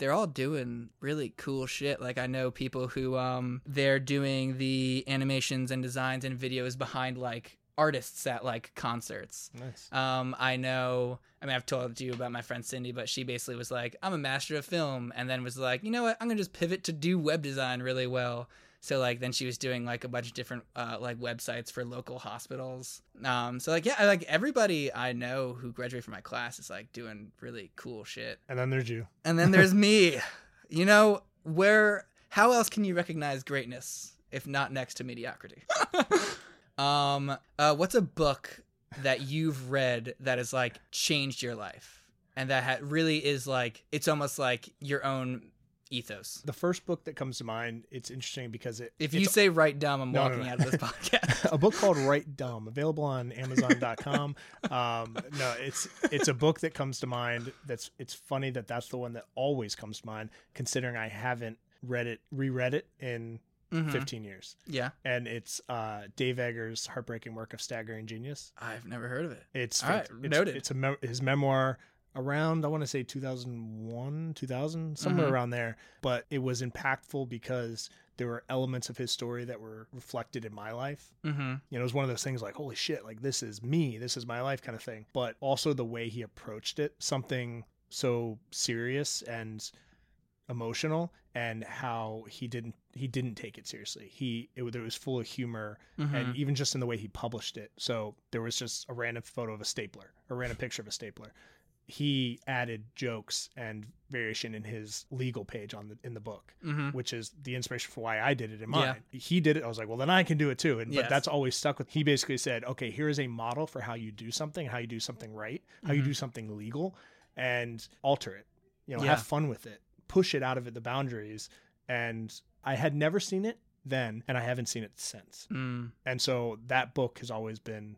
they're all doing really cool shit. Like I know people who um they're doing the animations and designs and videos behind like artists at like concerts. nice. Um, I know. I mean, I've told you about my friend Cindy, but she basically was like, "I'm a master of film," and then was like, "You know what? I'm gonna just pivot to do web design really well." So like, then she was doing like a bunch of different uh, like websites for local hospitals. Um, so like, yeah, like everybody I know who graduated from my class is like doing really cool shit. And then there's you. And then there's me. You know where? How else can you recognize greatness if not next to mediocrity? um, uh, what's a book that you've read that has like changed your life and that ha- really is like it's almost like your own ethos? The first book that comes to mind, it's interesting because it If you say "Write dumb, I'm No, no, walking no. out of this podcast. a book called "Write Dumb, available on Amazon.com. um, no, it's it's a book that comes to mind. That's it's funny that that's the one that always comes to mind, considering I haven't read it, reread it in Mhm. 15 years, Yeah, and it's uh, Dave Eggers' heartbreaking work of staggering genius. I've never heard of it. It's All right, it's, noted. It's a mem- his memoir around I want to say 2001, 2000, somewhere Mhm. around there. But it was impactful because there were elements of his story that were reflected in my life. Mm-hmm. You know, it was one of those things like, holy shit, like this is me, this is my life kind of thing. But also the way he approached it, something so serious and emotional and how he didn't he didn't take it seriously. He it, was- it was full of humor Mm-hmm. and even just in the way he published it. So there was just a random photo of a stapler, a random picture of a stapler. He added jokes and variation in his legal page on the in the book, mm-hmm. which is the inspiration for why I did it in Yeah. He did it. I was like, well, then I can do it too. And Yes. but that's always stuck with. He basically said, okay, here is a model for how you do something, how you do something right, how you Mhm. do something legal, and alter it. You know, Yeah. have fun with it, push it out of it, the boundaries. And I had never seen it then, and I haven't seen it since. Mm. And so that book has always been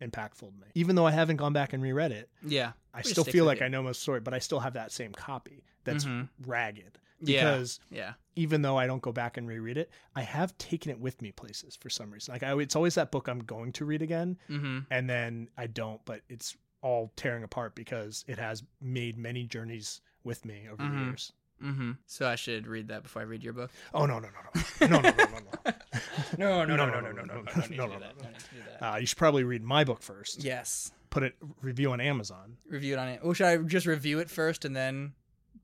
impactful to me. Even though I haven't gone back and reread it, Yeah. I still feel like you. I know most story, but I still have that same copy that's Mhm. ragged. Because Yeah. even though I don't go back and reread it, I have taken it with me places for some reason. Like I, it's always that book I'm going to read again, Mm-hmm. and then I don't, but it's all tearing apart because it has made many journeys with me over Mhm. the years. Mm-hmm. So I should read that before I read your book. Oh no no no no no no no no no! No, no, no, no, no, no, no, no, no, no, no. No need to do that. Uh, you should probably read my book first. Yes. Put it review on Amazon. Review it on it. Oh, should I just review it first and then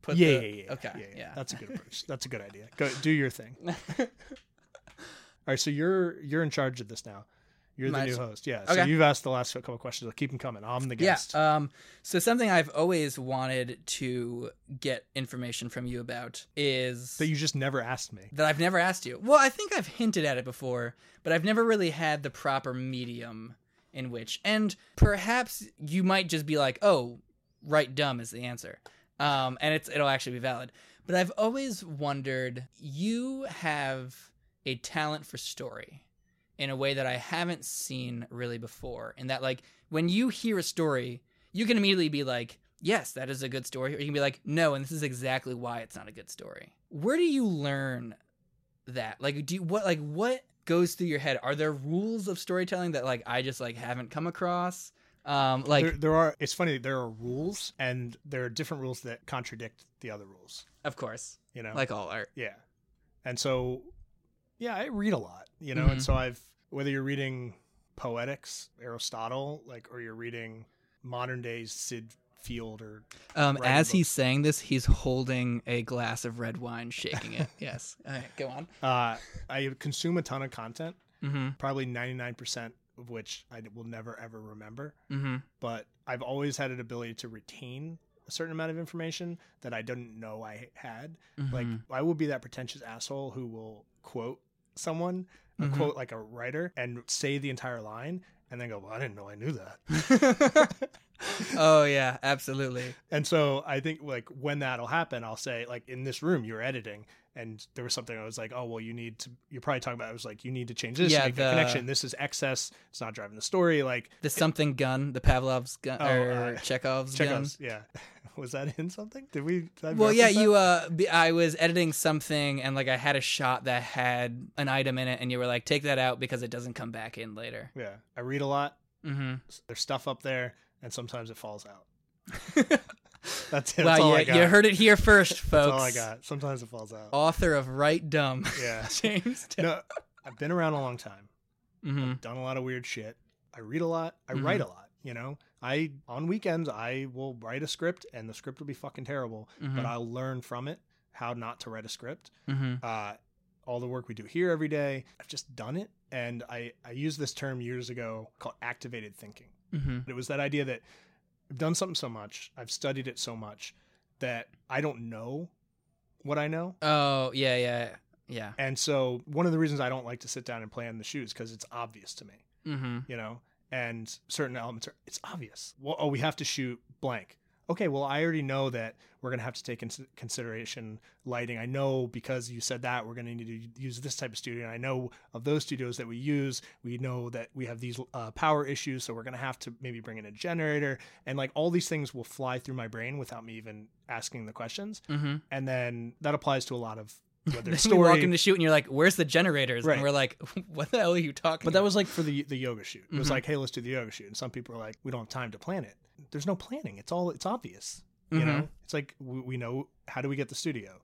put yeah, the... yeah, yeah. Okay. yeah, Yeah. That's a good approach. That's a good idea. Go do your thing. All right, so you're you're in charge of this now. You're the new host. Yeah. So Okay. you've asked the last couple questions. I'll keep them coming. I'm the guest. yeah. Um. So something I've always wanted to get information from you about is that you just never asked me. that I've never asked you. Well, I think I've hinted at it before, but I've never really had the proper medium in which. And perhaps you might just be like, "Oh, write dumb is the answer." Um, and it's it'll actually be valid. But I've always wondered, you have a talent for story. In a way that I haven't seen really before. In that, like, when you hear a story, you can immediately be like, yes, that is a good story. Or you can be like, no, and this is exactly why it's not a good story. Where do you learn that? Like, do you, what, like, what goes through your head? Are there rules of storytelling that, like, I just, like, haven't come across? Um, like, there, there are. It's funny. There are rules, and there are different rules that contradict the other rules. of course, You know, like all art. yeah. And so, yeah, I read a lot. You know, Mhm. and so I've whether you're reading Poetics, Aristotle, like, or you're reading modern day Sid Field or Um, as he's saying this, he's holding a glass of red wine, shaking it. yes. All right, go on. uh, I consume a ton of content. Mm-hmm. Probably 99% of which I will never ever remember. Mm-hmm. but I've always had an ability to retain a certain amount of information that I didn't know I had. Like Mm-hmm. I will be that pretentious asshole who will quote someone, a Mhm. quote like a writer, and say the entire line, and then go, "Well, I didn't know I knew that." oh yeah, absolutely. and so I think like when that'll happen, I'll say like in this room you're editing. And there was something I was like, oh well, you need to. You're probably talking about. I was like, you need to change this. Yeah, make the, connection. This is excess. It's not driving the story. Like The something gun, the Pavlov's gun, Oh, or uh, Chekhov's, Chekhov's. Yeah, was that in something? Did we? Did. Well, yeah, you. Uh, I was editing something, and like I had a shot that had an item in it, and you were like, "Take that out because it doesn't come back in later." Yeah, I read a lot. Mm-hmm. There's stuff up there, and sometimes it falls out. That's it. wow, That's all you, I got. you heard it here first, folks. That's all I got. Sometimes it falls out. Author of Write Dumb, Yeah. James. no, I've been around a long time. Mm-hmm. Done a lot of weird shit. I read a lot. I Mhm. write a lot. You know, I on weekends I will write a script, and the script will be fucking terrible, Mm-hmm. but I'll learn from it how not to write a script. mm-hmm. uh, all the work we do here every day. I've just done it, and I I used this term years ago called activated thinking. Mm-hmm. It was that idea that I've done something so much, I've studied it so much that I don't know what I know. Oh yeah, yeah, yeah. And so one of the reasons I don't like to sit down and play in the shoes because it's obvious to me, Mm-hmm. you know, and certain elements are it's obvious. Well, oh, we have to shoot blank. Okay, well, I already know that we're going to have to take into consideration lighting. I know because you said that we're going to need to use this type of studio. And I know of those studios that we use, we know that we have these uh, power issues. So we're going to have to maybe bring in a generator. And like all these things will fly through my brain without me even asking the questions. Mm-hmm. And then that applies to a lot of whether Then it's we walk story. in the shoot and you're like, "Where's the generators?" Right. And we're like, "What the hell are you talking?" About? But that was like for the the yoga shoot. It was Mhm. like, hey, let's do the yoga shoot. And some people are like, we don't have time to plan it. There's no planning. It's all it's obvious. about? You Mhm. know, it's like we, we know how do we get the studio,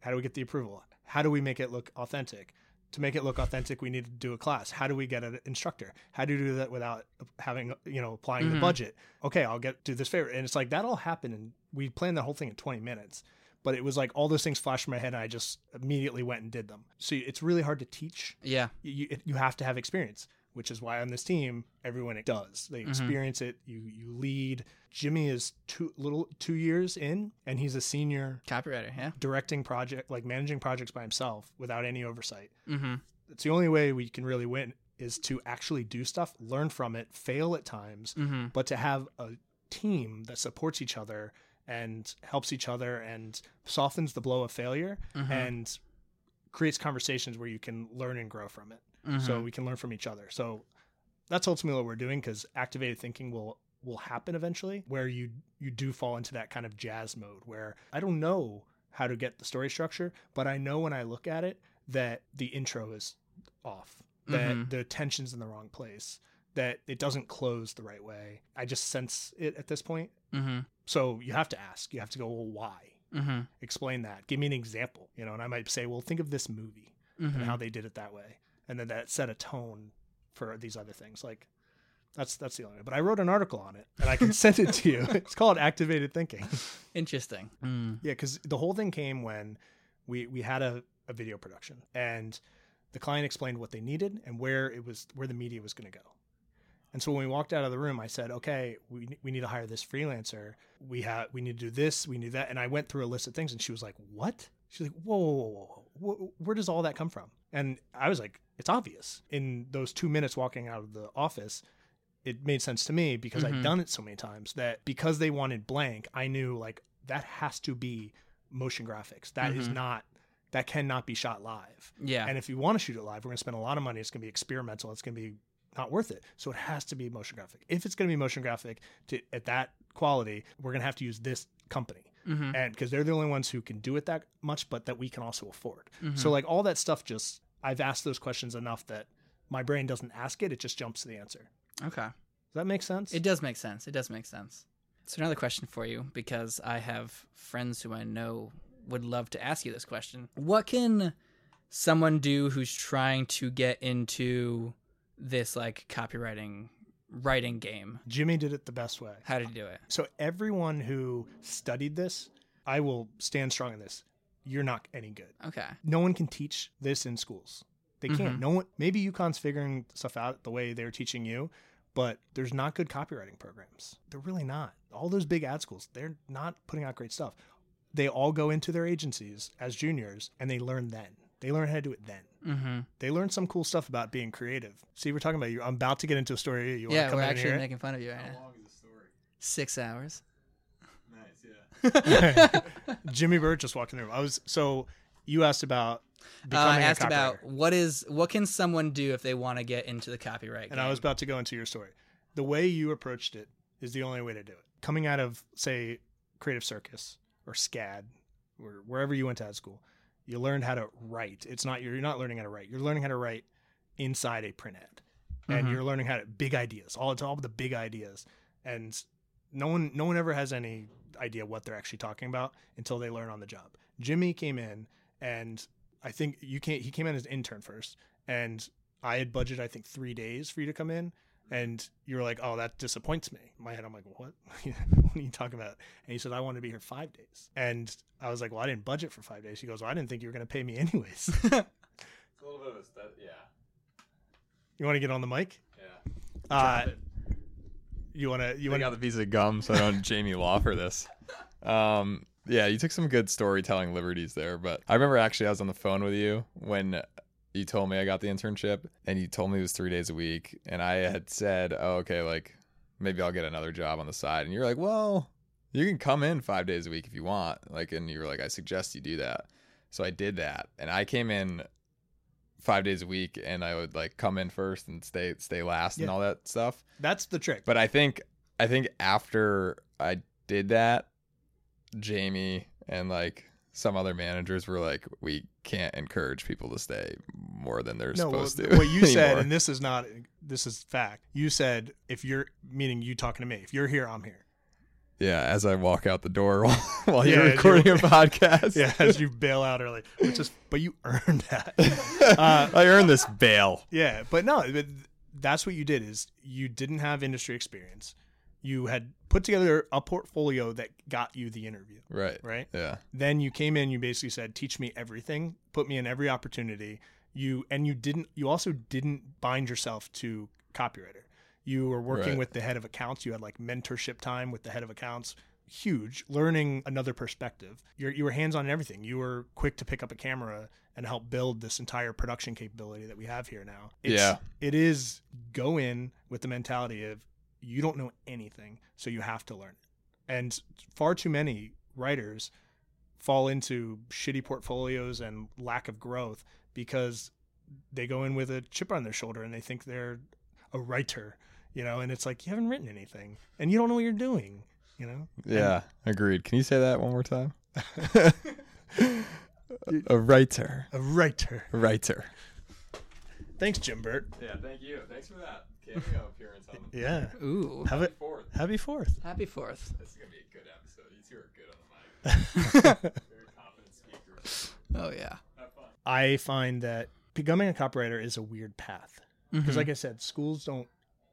how do we get the approval, how do we make it look authentic. To make it look authentic, we need to do a class. How do we get an instructor? How do you do that without having you know applying the Mhm. budget? Okay, I'll get do this favor, and it's like that all happened, and we planned the whole thing in 20 minutes. But it was like all those things flashed in my head, and I just immediately went and did them. So it's really hard to teach yeah, you you- have to have experience, which is why on this team everyone does. They Mhm. experience it. You you lead. Jimmy is two little two years in, and he's a senior copywriter. Yeah. directing project like managing projects by himself without any oversight. Mm-hmm. It's the only way we can really win is to actually do stuff, learn from it, fail at times, Mm-hmm. but to have a team that supports each other and helps each other and softens the blow of failure Mm-hmm. and creates conversations where you can learn and grow from it Mm-hmm. so we can learn from each other. So that's ultimately what we're doing because activated thinking will will happen eventually, where you you do fall into that kind of jazz mode where I don't know how to get the story structure, but I know when I look at it that the intro is off, that Mhm. the tension's in the wrong place, that it doesn't close the right way. I just sense it at this point. Mm-hmm. So you have to ask. You have to go, well, why? Mm-hmm. Explain that. Give me an example. You know, and I might say, well, think of this movie Mm-hmm. and how they did it that way, and then that set a tone for these other things. Like that's that's the only way. But I wrote an article on it, and I can send it to you. It's called Activated Thinking. Interesting. Mm. yeah, because the whole thing came when we we had a, a video production, and the client explained what they needed and where it was where the media was going to go. And so when we walked out of the room, I said, "Okay, we we need to hire this freelancer. We have we need to do this. We need that." And I went through a list of things, and she was like, "What?" She's like, "Whoa, whoa, whoa, whoa. Wh- Where does all that come from?" And I was like, "It's obvious." In those two minutes walking out of the office, it made sense to me because Mhm. I'd done it so many times that because they wanted blank, I knew like that has to be motion graphics. That is Mhm. not that cannot be shot live. Yeah. And if you want to shoot it live, we're going to spend a lot of money. It's going to be experimental. It's going to be not worth it. So it has to be motion graphic. If it's going to be motion graphic to at that quality, we're going to have to use this company. Mhm. And because they're the only ones who can do it that much, but that we can also afford. Mhm. So like all that stuff just I've asked those questions enough that my brain doesn't ask it, it just jumps to the answer. okay. Does that make sense? It does make sense. It does make sense. So another question for you, because I have friends who I know would love to ask you this question. What can someone do who's trying to get into this like copywriting writing game? Jimmy did it the best way. How to do it? So everyone who studied this, I will stand strong in this. You're not any good. Okay. No one can teach this in schools. They can't. Mhm. No one. Maybe UConn's figuring stuff out the way they're teaching you, but there's not good copywriting programs. They're really not. All those big ad schools, they're not putting out great stuff. They all go into their agencies as juniors and they learn then. They learn how to do it then. Mm-hmm. They learn some cool stuff about being creative. See, we're talking about you. I'm about to get into a story. You want to Yeah, come we're actually making fun of you right now. long is the story? Six hours. Nice, yeah. Jimmy Bird just walked in the room. I was so you asked about Uh, I asked about what is what can someone do if they want to get into the copyright and I was about to go into your story. The way you approached it is the only way to do it. Coming out of say Creative Circus or SCAD or wherever you went to ad school, you learned how to write. It's not you're not learning how to write. You're learning how to write inside a print ad, and Mhm. you're learning how to big ideas. All it's all the big ideas, and no one no one ever has any idea what they're actually talking about until they learn on the job. Jimmy came in and I think you can't he came in as an intern first and I had budgeted I think 3 days for you to come in and you were like, "Oh, that disappoints me." In my head I'm like, "What? what are you talking about?" And he said, "I want to be here 5 days." And I was like, "Well, I didn't budget for 5 days." He goes, "Well, I didn't think you were going to pay me anyways." It's a little bit of a stu- yeah. you want to get on the mic? Yeah. Uh you want to you I want got the piece of gum, so I don't Jamie Law for this. Um, yeah, you took some good storytelling liberties there, but I remember actually I was on the phone with you when you told me I got the internship, and you told me it was three days a week, and I had said, "Oh, okay, like maybe I'll get another job on the side," and you're like, "Well, you can come in five days a week if you want," like, and you were like, "I suggest you do that," so I did that, and I came in five days a week, and I would like come in first and stay stay last and all that stuff. That's the trick. But I think I think after I did that, Jamie and like some other managers were like, we can't encourage people to stay more than they're no, well, supposed to. what you said, and this is not, this is fact. You said if you're meaning you talking to me, if you're here, I'm here. yeah, as I walk out the door while, while Yeah, you're recording a podcast. Yeah, as you bail out early, which is, but you earned that. Uh, I earned this bail. Yeah, but no, but that's what you did. Is you didn't have industry experience. You had put together a portfolio that got you the interview, Right. right? Yeah. Then you came in. You basically said, "Teach me everything. Put me in every opportunity." You and you didn't. You also didn't bind yourself to copywriter. You were working Right. with the head of accounts. You had like mentorship time with the head of accounts. Huge, learning another perspective. You're, you were hands on in everything. You were quick to pick up a camera and help build this entire production capability that we have here now. It's, Yeah. it is go in with the mentality of you don't know anything, so you have to learn. And far too many writers fall into shitty portfolios and lack of growth because they go in with a chip on their shoulder and they think they're a writer, you know, and it's like you haven't written anything and you don't know what you're doing, you know? Yeah. Agreed. Can you say that one more time? a writer. A writer. A writer. Thanks, Jim Burt. Yeah. Thank you. Thanks for that cameo appearance on the Yeah. Ooh. Have it. fourth. Happy fourth. Happy Fourth. This is gonna be a good episode. You two are good on the mic. Very confident speakers. Oh yeah. Have fun. I find that becoming a copywriter is a weird path because, Mhm. like I said, schools don't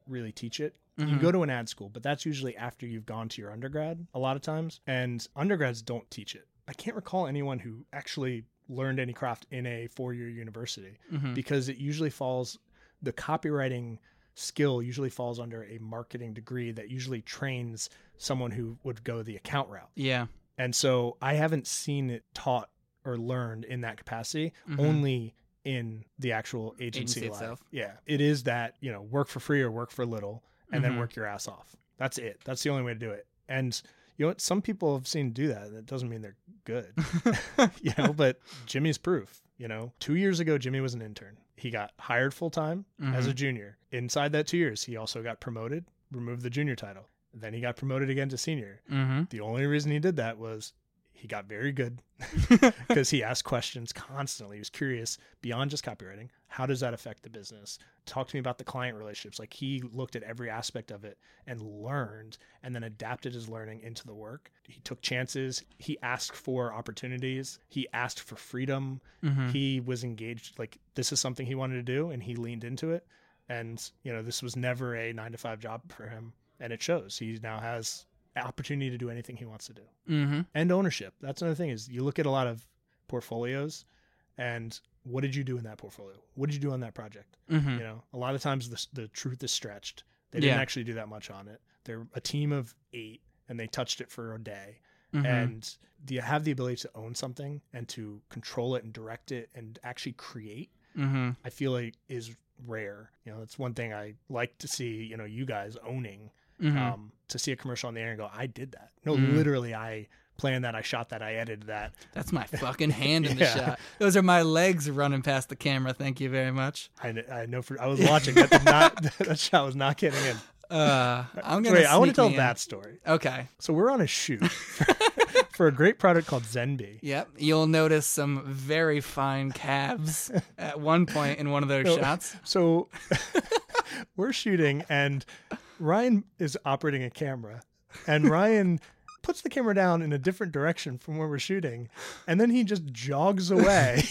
really teach it. You Mhm. go to an ad school, but that's usually after you've gone to your undergrad a lot of times, and undergrads don't teach it. I can't recall anyone who actually learned any craft in a four-year university Mhm. because it usually falls the copywriting skill usually falls under a marketing degree that usually trains someone who would go the account route. Yeah. And so I haven't seen it taught or learned in that capacity, Mhm. only in the actual agency, Agency life. itself. Yeah. It is that, you know, work for free or work for little and Mhm. then work your ass off. That's it. That's the only way to do it. And You know what? Some people have seen do that, and it doesn't mean they're good. you know, but Jimmy's proof. You know, two years ago, Jimmy was an intern. He got hired full time as a junior. Inside that two years, he also got promoted, removed the junior title. Then he got promoted again to senior. Mm-hmm. The only reason he did that was he got very good because he asked questions constantly. He was curious beyond just copywriting. How does that affect the business? Talk to me about the client relationships. Like he looked at every aspect of it and learned and then adapted his learning into the work. He took chances. He asked for opportunities. He asked for freedom. Mm-hmm. He was engaged. Like this is something he wanted to do and he leaned into it. And, you know, this was never a nine to five job for him. And it shows. He now has opportunity to do anything he wants to do Mm-hmm. and ownership. That's another thing is you look at a lot of portfolios and what did you do in that portfolio? What did you do on that project? Mm-hmm. You know, a lot of times the, the truth is stretched. They didn't Yeah. actually do that much on it. They're a team of eight and they touched it for a day. Mm-hmm. And do you have the ability to own something and to control it and direct it and actually create? mm-hmm. I feel like is rare. You know, that's one thing I like to see, you know, you guys owning Mm-hmm. um, to see a commercial on the air and go, I did that. No, Mm. literally, I planned that, I shot that, I edited that. That's my fucking hand in the Yeah. shot. Those are my legs running past the camera. Thank you very much. I, I know for I was watching that did not that shot was not getting in. Uh, I'm gonna. Wait, I want to tell that story. Okay. So we're on a shoot for a great product called ZENB. Yep. You'll notice some very fine calves at one point in one of those No. shots. So we're shooting, and Ryan is operating a camera, and Ryan puts the camera down in a different direction from where we're shooting, and then he just jogs away,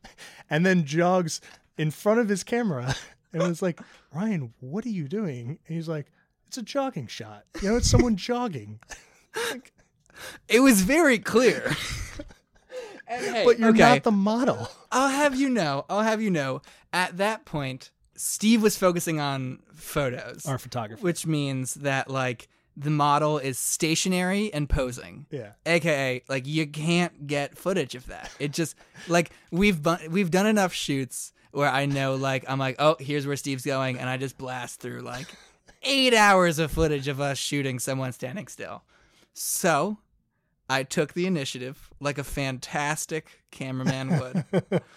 and then jogs in front of his camera, and it's like, Ryan, what are you doing? And he's like, it's a jogging shot. You know, it's someone jogging. It was very clear. And hey, But you're okay, not the model. I'll have you know. I'll have you know. At that point, Steve was focusing on photos, Our photographer. which means that like the model is stationary and posing. Yeah. aka like you can't get footage of that it just like we've bu- we've done enough shoots where i know like i'm like oh here's where steve's going and i just blast through like eight hours of footage of us shooting someone standing still so i took the initiative like a fantastic cameraman would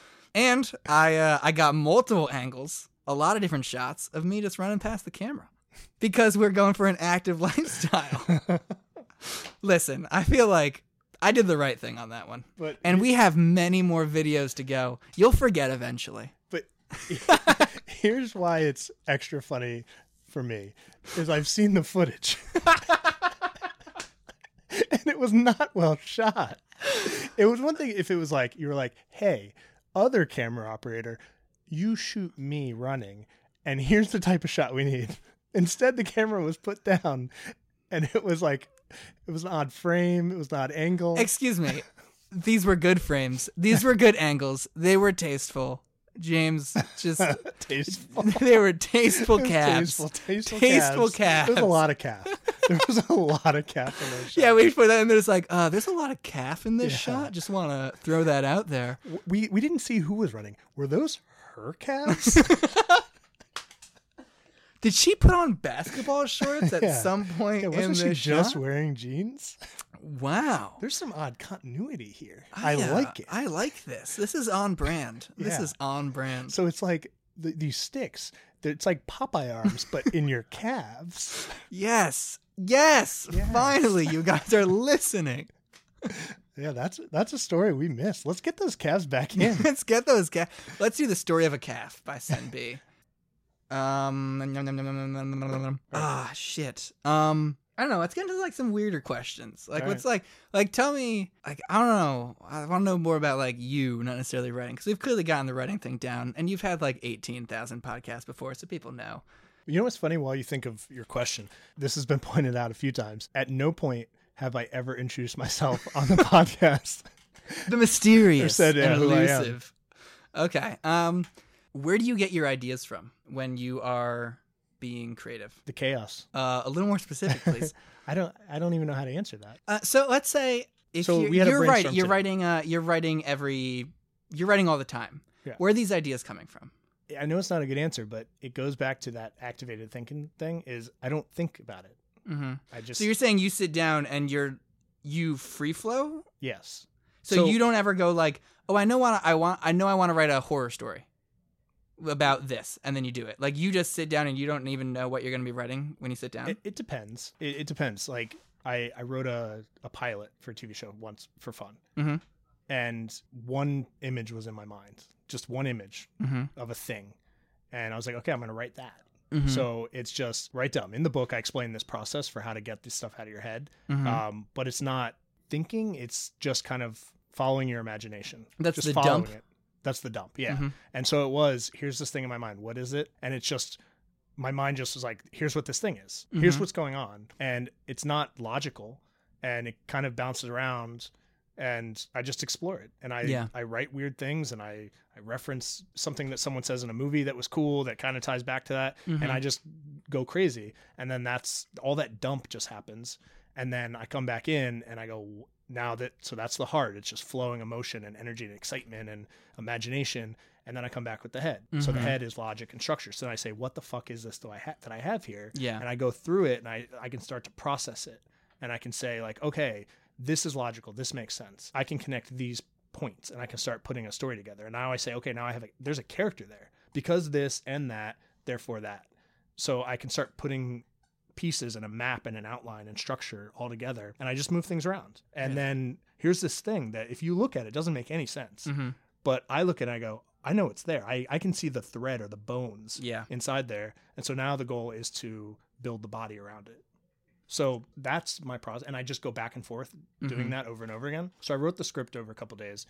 and i uh, i got multiple angles a lot of different shots of me just running past the camera because we're going for an active lifestyle Listen, I feel like I did the right thing on that one. But And we have many more videos to go. You'll forget eventually. But here's why it's extra funny for me is I've seen the footage. and it was not well shot. It was one thing if it was like you were like, "Hey, other camera operator, you shoot me running and here's the type of shot we need." Instead the camera was put down and it was like it was an odd frame, it was an odd angle. Excuse me. These were good frames. These were good angles. They were tasteful. James just Tasteful. they were tasteful calves. Tasteful, tasteful, Tasteful calves. There's a lot of calf. There was a lot of calf in those shots. Yeah, we put that and there's like, uh, there's a lot of calf in this Yeah. shot. Just want to throw that out there. we we didn't see who was running. Were those her calves? Did she put on basketball shorts at Yeah. some point Yeah, in wasn't she this just shot? wearing jeans? Wow. There's some odd continuity here. Oh, I Yeah, like it. I like this. This is on brand. This Yeah. is on brand. So it's like the, these sticks. they're- It's like Popeye arms, but in your calves. Yes. Yes. Yes. Finally, you guys are listening. Yeah, that's that's a story we missed. Let's get those calves back in. Let's get those calf. Let's do the story of a calf by ZENB. Um. Ah, shit. Um. I don't know. Let's get into like some weirder questions. Like, All what's like, like, tell me, like, I don't know. I want to know more about like you, not necessarily writing, because we've clearly gotten the writing thing down, and you've had like eighteen thousand podcasts before, so people know. You know what's funny while you think of your question? This has been pointed out a few times. At no point have I ever introduced myself on the podcast. the mysterious said, yeah, and who I am. elusive. Okay. Um, where do you get your ideas from when you are being creative? The chaos. Uh, a little more specific, please. I don't I don't even know how to answer that. uh, so let's say if So you're, you're writing, you're today. writing, uh, you're writing every, you're writing all the time. Yeah. Where are these ideas coming from? I know it's not a good answer, but it goes back to that activated thinking thing is I don't think about it. Mm-hmm. I just So you're saying you sit down and you're you free flow. yes. So, So- you don't ever go like, oh, I know what I want. I know I want to write a horror story about this, and then you do it. Like you just sit down and you don't even know what you're going to be writing when you sit down. It, it depends. It, it depends. Like I, I wrote a, a pilot for a TV show once for fun, Mhm. and one image was in my mind, just one image mm-hmm. of a thing, and I was like, okay, I'm going to write that. Mm-hmm. So it's just write down in the book. I explain this process for how to get this stuff out of your head, Mhm. um, but it's not thinking. It's just kind of following your imagination. That's just the following dump? It. That's the dump. Yeah. Mhm. And so it was. Here's this thing in my mind. What is it? And it's just my mind just was like, here's what this thing is. Here's Mhm. what's going on, and it's not logical, and it kind of bounces around. And I just explore it, and I Yeah. I write weird things, and I I reference something that someone says in a movie that was cool that kind of ties back to that, Mhm. and I just go crazy, and then that's all that dump just happens, and then I come back in and I go now that so that's the heart. It's just flowing emotion and energy and excitement and imagination, and then I come back with the head. So the Mhm. head is logic and structure. So then I say, what the fuck is this that I ha- that I have here? Yeah. and I go through it and I I can start to process it, and I can say like, okay, this is logical. This makes sense. I can connect these points and I can start putting a story together. And now I say, okay, now I have a, there's a character there because this and that, therefore that. So I can start putting pieces and a map and an outline and structure all together and I just move things around. And Yeah. then here's this thing that if you look at it, it doesn't make any sense. Mhm. But I look at it and I go, I know it's there. I, I can see the thread or the bones Yeah. inside there. And so now the goal is to build the body around it. So that's my process. And I just go back and forth doing Mhm. that over and over again. So I wrote the script over a couple days.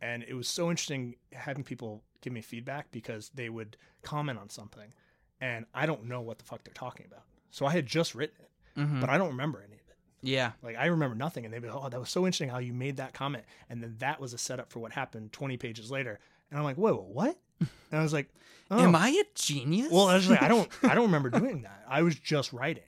And it was so interesting having people give me feedback because they would comment on something. And I don't know what the fuck they're talking about. So I had just written it, Mhm. but I don't remember any of it. yeah. Like I remember nothing, and they'd be, "Oh, that was so interesting how you made that comment," and then that was a setup for what happened 20 pages later. And I'm like, "Whoa, what?" And I was like, oh. Am I a genius? Well, I was like, I don't, I don't remember doing that. I was just writing,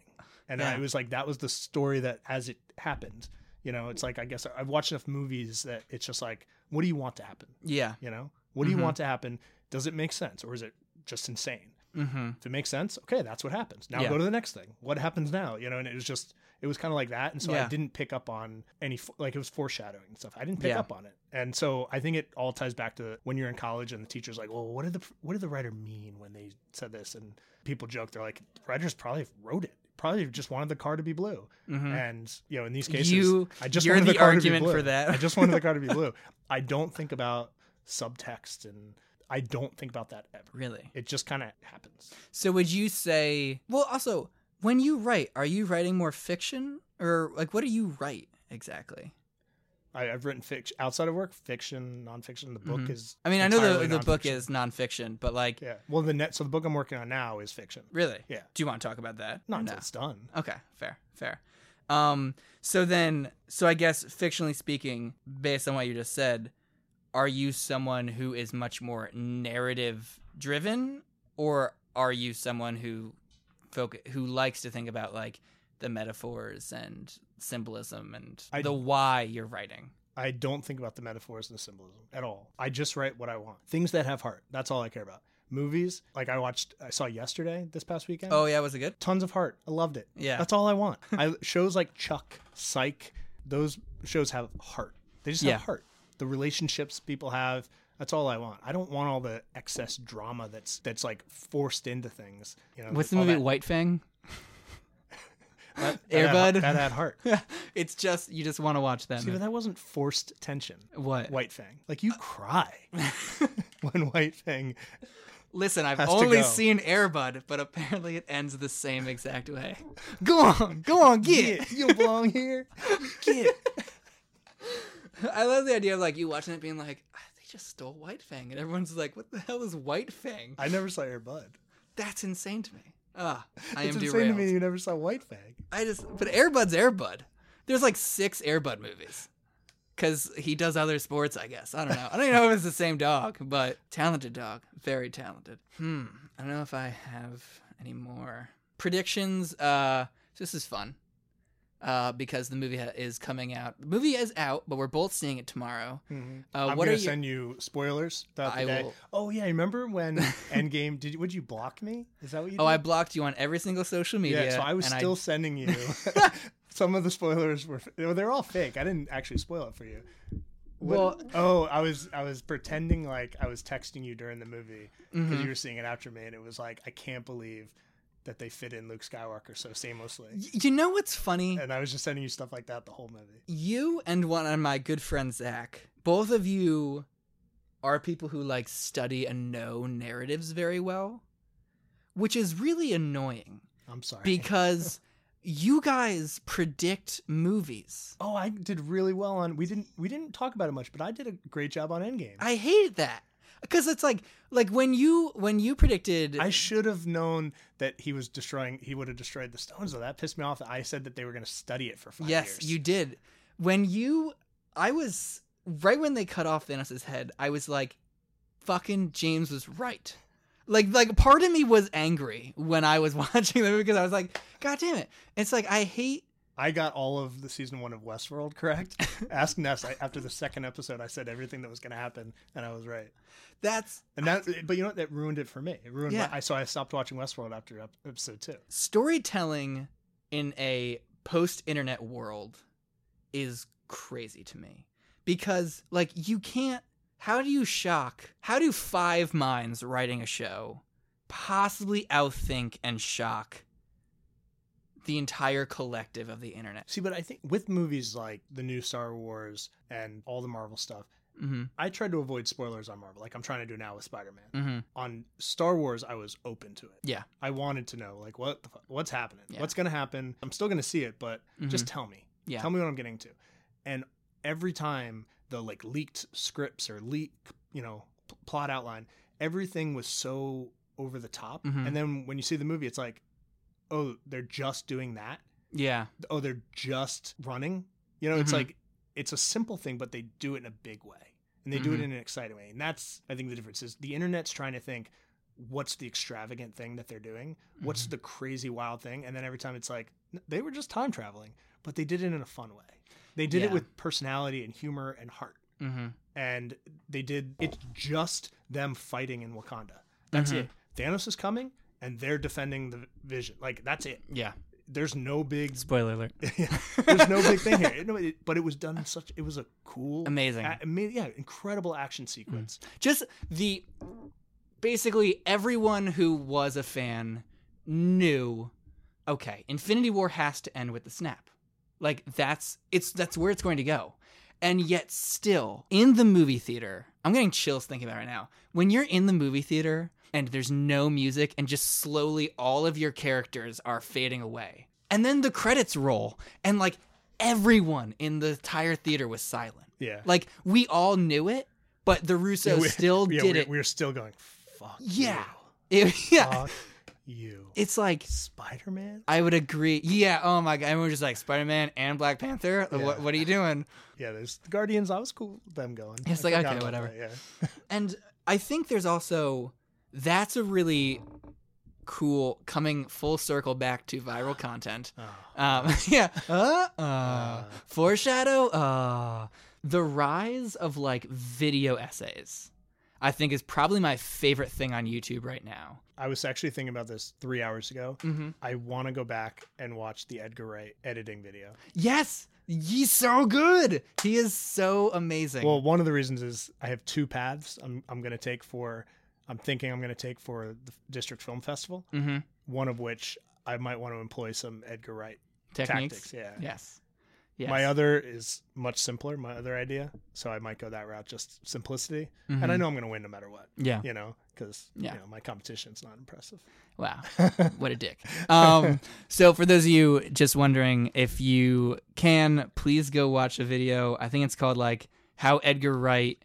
and Yeah. I was like, that was the story that as it happened. You know, it's like I guess I've watched enough movies that it's just like, what do you want to happen? yeah. You know, what do you Mhm. want to happen? Does it make sense, or is it just insane? Mm-hmm. If it makes sense, okay, that's what happens. Now Yeah. go to the next thing. What happens now? You know, and it was just, it was kind of like that. And so Yeah. I didn't pick up on any, like it was foreshadowing and stuff. I didn't pick Yeah. up on it. And so I think it all ties back to when you're in college and the teacher's like, well, what did the, what did the writer mean when they said this? And people joke, they're like, writers probably wrote it. Probably just wanted the car to be blue. Mhm. And, you know, in these cases, You- I just you're wanted the the, car argument to be blue. for that. I just wanted the car to be blue. I don't think about subtext and I don't think about that ever. Really? It just kind of happens. So would you say? Well, also, when you write, are you writing more fiction or like what do you write exactly? I, I've written fiction outside of work, fiction, nonfiction. The book Mhm. is. I mean, I know the the book is nonfiction, but like, Yeah. Well, the net. So the book I'm working on now is fiction. really? Yeah. Do you want to talk about that? Not until no? it's done. Okay, fair, fair. Um, so then, so I guess fictionally speaking, based on what you just said, are you someone who is much more narrative driven, or are you someone who foc- who likes to think about like the metaphors and symbolism and I- the why you're writing? I don't think about the metaphors and the symbolism at all. I just write what I want. Things that have heart. That's all I care about. Movies, like I watched, I saw yesterday this past weekend. Oh yeah, was it good? tons of heart. I loved it. Yeah. That's all I want. I shows like Chuck, Psych, those shows have heart. They just Yeah. have heart. The relationships people have. That's all I want. I don't want all the excess drama that's that's like forced into things. You know, What's the movie that- White Fang? That, Air that Bud? That had heart. it's just you just want to watch that. See, but that wasn't forced tension. What? White Fang, like you cry when White Fang. Listen, I've Has to only go. seen Air Bud, but apparently it ends the same exact way. Go on, go on, get. you don't belong here. Get. I love the idea of like you watching it being like, "Ah, they just stole White Fang, and everyone's like, what the hell is White Fang? I never saw Air Bud. That's insane to me. Ah, I it's am insane derailed. to me you never saw White Fang. I just, but Air Bud's Airbud. There's like six Air Bud movies. Cause he does other sports, I guess. I don't know. I don't even know if it's the same dog, but talented dog, very talented. Hmm. I don't know if I have any more predictions. Uh, this is fun. Uh, because the movie ha- is coming out. The movie is out, but we're both seeing it tomorrow. Mhm. Uh, I'm what gonna are you? send you spoilers throughout the I day. will- Oh yeah, remember when Endgame? Did you, would you block me? Is that what you? Oh, I blocked you on every single social media. Yeah, so I was still sending you. Some of the spoilers were they're all fake. I didn't actually spoil it for you. What- Well- oh, I was I was pretending like I was texting you during the movie because Mhm. you were seeing it after me, and it was like I can't believe that they fit in Luke Skywalker so seamlessly. You know what's funny? And I was just sending you stuff like that the whole movie. you and one of my good friends Zach, both of you are people who like study and know narratives very well, which is really annoying I'm sorry. because you guys predict movies. oh, I did really well on. We didn't we didn't talk about it much, but I did a great job on Endgame. I hated that because it's like like when you when you predicted I should have known that he was destroying. He would have destroyed the stones. Though that pissed me off. I said that they were going to study it for five yes years. Yes, you did when you I was right when they cut off Thanos' head I was like fucking James was right. Like like part of me was angry when I was watching them because I was like god damn it. It's like I hate I got all of the season one of Westworld correct. Ask Ness. I, after the second episode, I said everything that was going to happen, and I was right. that's And that, but you know what? That ruined it for me. It ruined. Yeah. My, I so I stopped watching Westworld after episode two. storytelling in a post-internet world is crazy to me because like you can't how do you shock how do five minds writing a show possibly outthink and shock the entire collective of the internet See, but I think with movies like the new Star Wars and all the Marvel stuff, mm-hmm I tried to avoid spoilers on Marvel, like I'm trying to do now with Spider Man. mm-hmm On Star Wars, I was open to it. Yeah. I wanted to know, like, what the fuck, what's happening, Yeah. what's going to happen. I'm still going to see it, but just tell me. Yeah. Tell me what I'm getting to. And every time the like leaked scripts or leak, you know, p- plot outline, everything was so over the top. Mhm. And then when you see the movie, it's like, oh, they're just doing that. yeah Oh, they're just running. You know, it's Mhm. like it's a simple thing, but they do it in a big way, and they do it Mhm. in an exciting way. And that's, I think, the difference is the internet's trying to think, what's the extravagant thing that they're doing? What's Mhm. the crazy wild thing? And then every time it's like they were just time traveling, but they did it in a fun way. They did it with personality and humor and heart. mm-hmm And they did it's just them fighting in Wakanda. That's Mhm. it. Thanos is coming and they're defending the vision. Like that's it. yeah There's no big spoiler alert there's no big thing here. No, it- but it was done in such it was a cool amazing a- yeah, incredible action sequence. Mm. just the basically everyone who was a fan knew okay infinity war has to end with the snap like that's it's that's where it's going to go and yet still in the movie theater i'm getting chills thinking about it right now when you're in the movie theater and there's no music and just slowly all of your characters are fading away and then the credits roll and like everyone in the entire theater was silent Yeah. like we all knew it, but the Russo Yeah, we- still yeah, did we're, it. We're still going, fuck Yeah. you. It- yeah, Fuck you. it's like Spider Man? I would agree. Yeah. Oh my god, everyone just like Spider Man and Black Panther. Yeah. What What are you doing? Yeah, there's the Guardians. I was cool with them going. It's I like, okay, whatever. that, Yeah. And I think there's also that's a really cool coming full circle back to viral content. Oh. Um, yeah. Uh, uh, Uh. foreshadow. Uh, the rise of like video essays, I think, is probably my favorite thing on YouTube right now. I was actually thinking about this three hours ago. Mm-hmm. I want to go back and watch the Edgar Wright editing video. Yes, he's so good. He is so amazing. Well, one of the reasons is I have two paths I'm, I'm going to take for, I'm thinking I'm going to take for the District Film Festival, mm-hmm. one of which I might want to employ some Edgar Wright techniques. tactics. Yeah. Yes. Yes. My other is much simpler, my other idea. So I might go that route, just simplicity. And I Mhm. know I'm going to win no matter what, Yeah. you know, because Yeah. you know, my competition's not impressive. Wow. what a dick. Um, so for those of you just wondering, if you can, please go watch a video. I think it's called like how Edgar Wright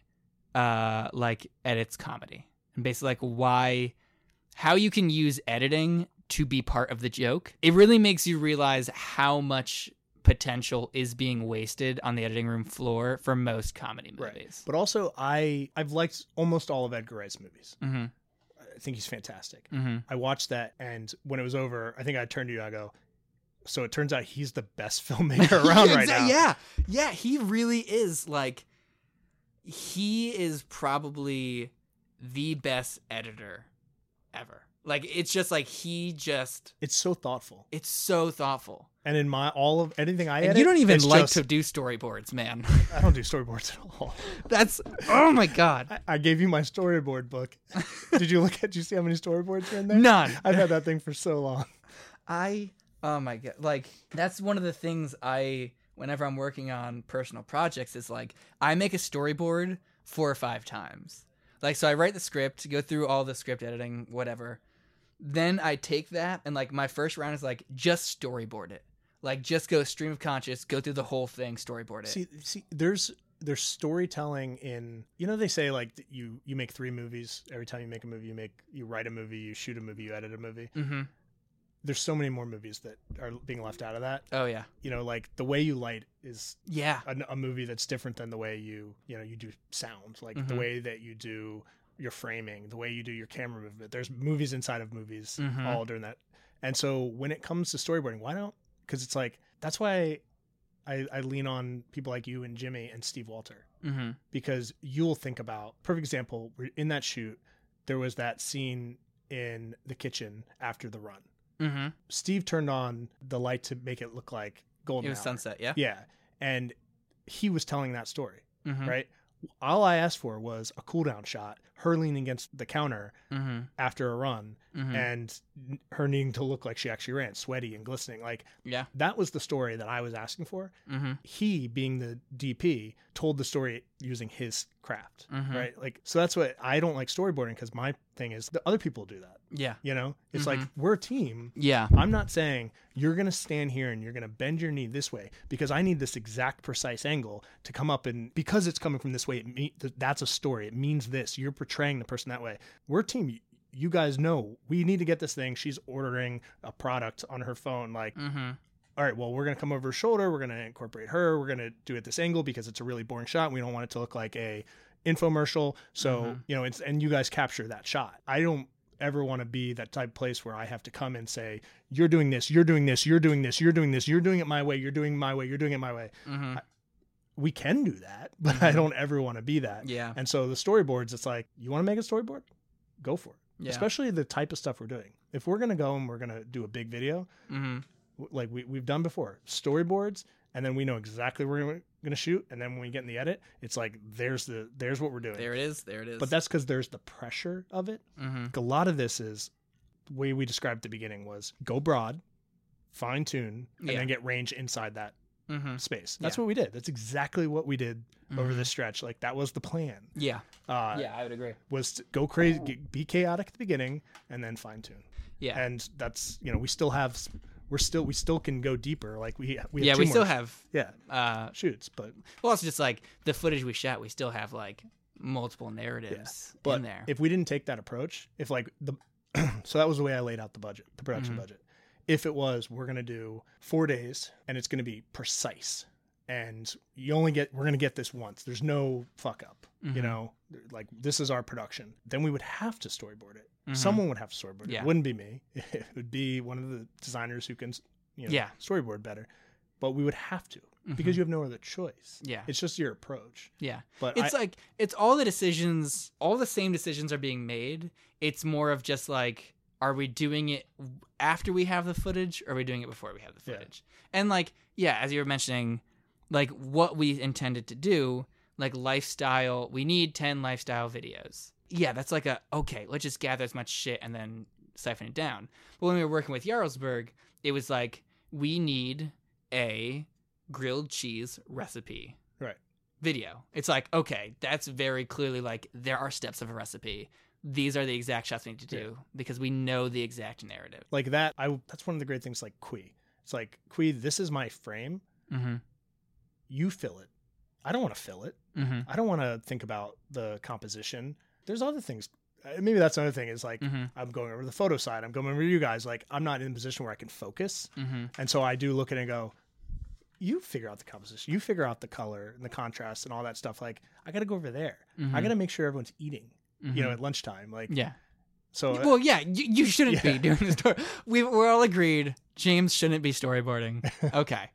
uh like edits comedy. And basically like why how you can use editing to be part of the joke. It really makes you realize how much potential is being wasted on the editing room floor for most comedy Right. movies. But also, I I've liked almost all of Edgar Wright's movies. Mhm. I think he's fantastic. Mhm. I watched that, and when it was over, I think I turned to you. I go, So it turns out he's the best filmmaker around Yeah, right now. Yeah, yeah, he really is. Like, he is probably the best editor ever. Like, it's just like he just. It's so thoughtful. It's so thoughtful. And in my all of anything I And edit, you don't even like just- to do storyboards, man. I don't do storyboards at all. That's oh my god, I, I gave you my storyboard book. did you look at? Did you see how many storyboards are in there? none. I've had that thing for so long. I oh my god, like that's one of the things I whenever I'm working on personal projects is like I make a storyboard four or five times. Like so I write the script, go through all the script editing, whatever. Then I take that and like my first round is like just storyboard it. Like just go stream of conscious, go through the whole thing, storyboard it. See, see, there's there's storytelling in you know they say like you you make three movies every time you make a movie you make you write a movie you shoot a movie you edit a movie mm-hmm. There's so many more movies that are being left out of that Oh yeah. you know like the way you light is Yeah. a, a movie that's different than the way you you know you do sound like the Mhm. way that you do your framing the way you do your camera movement there's movies inside of movies Mhm. all during that and so when it comes to storyboarding why don't because it's like that's why I, I lean on people like you and jimmy and steve walter Mm-hmm. because you'll think about perfect example we're in that shoot there was that scene in the kitchen after the run Mm-hmm. steve turned on the light to make it look like golden It was hour. sunset, yeah. yeah and he was telling that story Mm-hmm. right all i asked for was a cool down shot her leaning against the counter Mm-hmm. after a run Mm-hmm. and her needing to look like she actually ran sweaty and glistening like yeah. that was the story that i was asking for Mm-hmm. he being the dp told the story using his craft Mhm. right like so that's what i don't like storyboarding because my thing is the other people do that Yeah. you know it's like Mhm. we're a team Yeah. i'm not saying you're going to stand here and you're going to bend your knee this way because i need this exact precise angle to come up and because it's coming from this way it me, that's a story it means this you're portraying the person that way we're a team you guys know we need to get this thing she's ordering a product on her phone like Mm-hmm. All right, well, we're going to come over her shoulder. We're going to incorporate her. We're going to do it this angle because it's a really boring shot. We don't want it to look like a infomercial. So, Mhm. you know, it's, and you guys capture that shot. I don't ever want to be that type of place where I have to come and say, you're doing this, you're doing this, you're doing this, you're doing this, you're doing it my way, you're doing it my way, you're doing it my way. Mm-hmm. We can do that, but I Mhm. don't ever want to be that. Yeah. And so the storyboards, it's like, you want to make a storyboard? Go for it. Yeah. Especially the type of stuff we're doing. If we're going to go and we're going to do a big video, mm-hmm. W- like we, we've done before storyboards and then we know exactly where we're going to shoot and then when we get in the edit it's like there's the there's what we're doing There it is. There it is. but that's because there's the pressure of it mm-hmm. Like, a lot of this is the way we described at the beginning was go broad fine tune and Yeah. then get range inside that Mm-hmm. space that's Yeah. what we did that's exactly what we did over this stretch like that was the plan Yeah. uh yeah, I would agree. was to go crazy get, be chaotic at the beginning and then fine tune Yeah. and that's you know we still have s- we're still we still can go deeper like we we have yeah, we still have yeah uh shoots but well also just like the footage we shot, we still have like multiple narratives but in there. if we didn't take that approach if like the so that was the way i laid out the budget the production Mhm. budget if it was we're going to do four days and it's going to be precise and you only get we're going to get this once there's no fuck up you Mhm. know like this is our production then we would have to storyboard it Mhm. someone would have to storyboard it Yeah. it wouldn't be me it would be one of the designers who can you know Yeah. storyboard better but we would have to because Mhm. you have no other choice yeah. it's just your approach Yeah. but It's I, like it's all the decisions, all the same decisions are being made. It's more of just like are we doing it after we have the footage or are we doing it before we have the Yeah. footage? And like yeah, as you were mentioning like what we intended to do, like lifestyle, we need 10 lifestyle videos. Yeah, that's like a okay, let's just gather as much shit and then siphon it down. But when we were working with Jarlsberg, it was like we need a grilled cheese recipe right video. It's like, okay, that's very clearly like there are steps of a recipe. These are the exact shots we need to do because we know the exact narrative. like that i that's one of the great things like qui it's like qui this is my frame Mm-hmm. you fill it i don't want to fill it Mm-hmm. i don't want to think about the composition there's other things uh, maybe that's another thing is like Mm-hmm. i'm going over the photo side i'm going over you guys like i'm not in a position where i can focus Mm-hmm. and so i do look at it and go you figure out the composition you figure out the color and the contrast and all that stuff like i gotta go over there i gotta make sure everyone's eating you know at lunchtime like Mm-hmm. yeah. So uh, Well, yeah, you, you shouldn't Yeah. be doing the story. We we're all agreed. James shouldn't be storyboarding. Okay,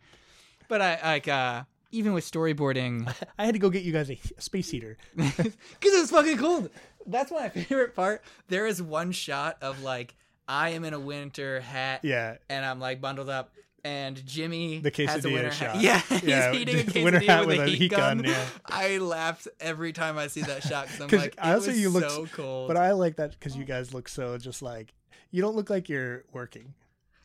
but I like uh even with storyboarding I had to go get you guys a, a space heater. because it's fucking cold. That's my favorite part. There is one shot of like I am in a winter hat Yeah. and I'm like bundled up. And Jimmy The has a quesadilla winter shot. hat. Yeah, he's Yeah, eating a the winter hat with, with a heat, gun. yeah. I laughed every time I see that shot because I'm like, I it also was you look- so cold. But I like that because you guys look so just like you don't look like you're working.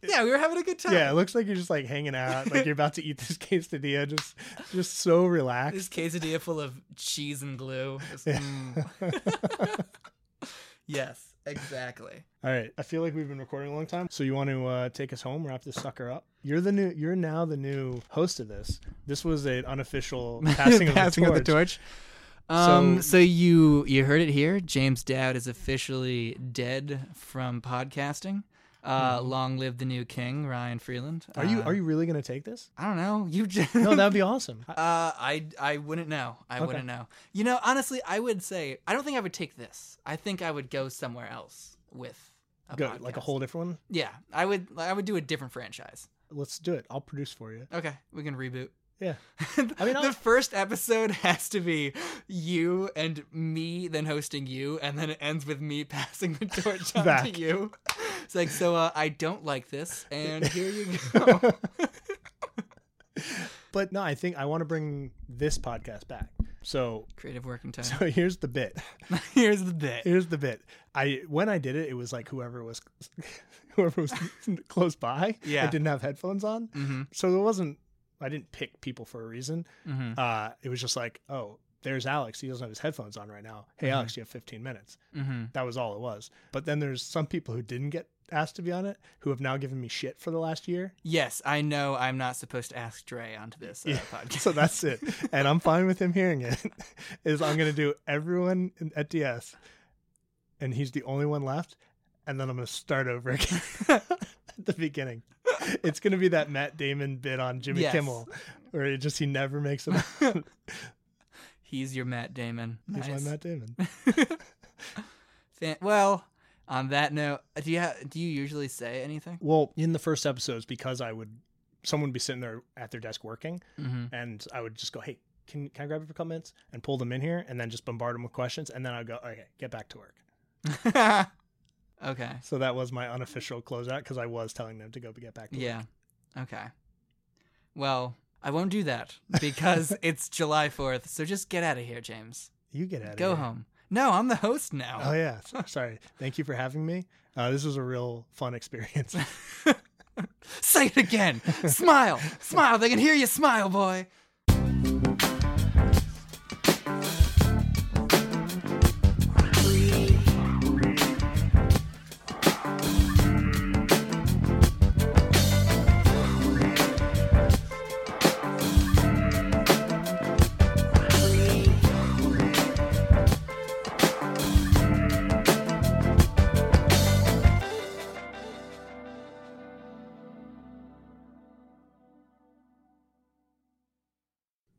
Yeah, we were having a good time. Yeah, it looks like you're just like hanging out, like you're about to eat this quesadilla, just just so relaxed. This relaxed. quesadilla full of cheese and glue. Just, mm. yes, exactly. All right, I feel like we've been recording a long time, so you want to uh, take us home, wrap this sucker up. You're the new, you're now the new host of this. This was an unofficial passing, Passing of the torch. Um, So- so, you you heard it here. James Dowd is officially dead from podcasting. Uh, long live the new king, Ryan Freeland. Mm-hmm. Are you Uh, are you really gonna take this? I don't know. You just No, that'd be awesome. Uh, I I wouldn't know. I Okay. wouldn't know. You know, honestly, I would say I don't think I would take this. I think I would go somewhere else with a Go, like a whole different one. Yeah, I would. I would do a different franchise. Let's do it. I'll produce for you. Okay, we can reboot. Yeah. I mean, I'll- the first episode has to be you and me, then hosting you, and then it ends with me passing the torch on Back. to you. It's like, so uh, I don't like this, and here you go. But no, I think I want to bring this podcast back. So Creative working time. so here's the bit. Here's the bit. Here's the bit. I when I did it, it was like whoever was whoever was close by. Yeah. I didn't have headphones on, Mm-hmm. so it wasn't. I didn't pick people for a reason. Mm-hmm. Uh, it was just like, oh, there's Alex. He doesn't have his headphones on right now. Hey, Mhm. Alex, you have 15 minutes. Mm-hmm. That was all it was. But then there's some people who didn't get asked to be on it who have now given me shit for the last year. Yes, I know I'm not supposed to ask Dre onto this uh, Yeah, podcast. So that's it. and I'm fine with him hearing it. Is I'm going to do everyone at DS, and he's the only one left. And then I'm going to start over again at the beginning. It's going to be that Matt Damon bit on Jimmy Yes. Kimmel, where it just he never makes it. He's your Matt Damon. He's Nice. my Matt Damon. Well, on that note, do you ha- do you usually say anything? Well, in the first episodes, because I would, someone would be sitting there at their desk working, Mm-hmm. and I would just go, "Hey, can can I grab you for a couple minutes?" and pull them in here, and then just bombard them with questions, and then I'd go, "Okay, get back to work." okay. So that was my unofficial closeout because I was telling them to go get back to work. Yeah. work. Okay. Well, I won't do that because it's July 4th. So just get out of here, James. You get out of here. Go here. home. No, I'm the host now. Oh yeah, sorry. Thank you for having me. Uh, this was a real fun experience. Say it again. smile. Smile. They can hear you smile, boy.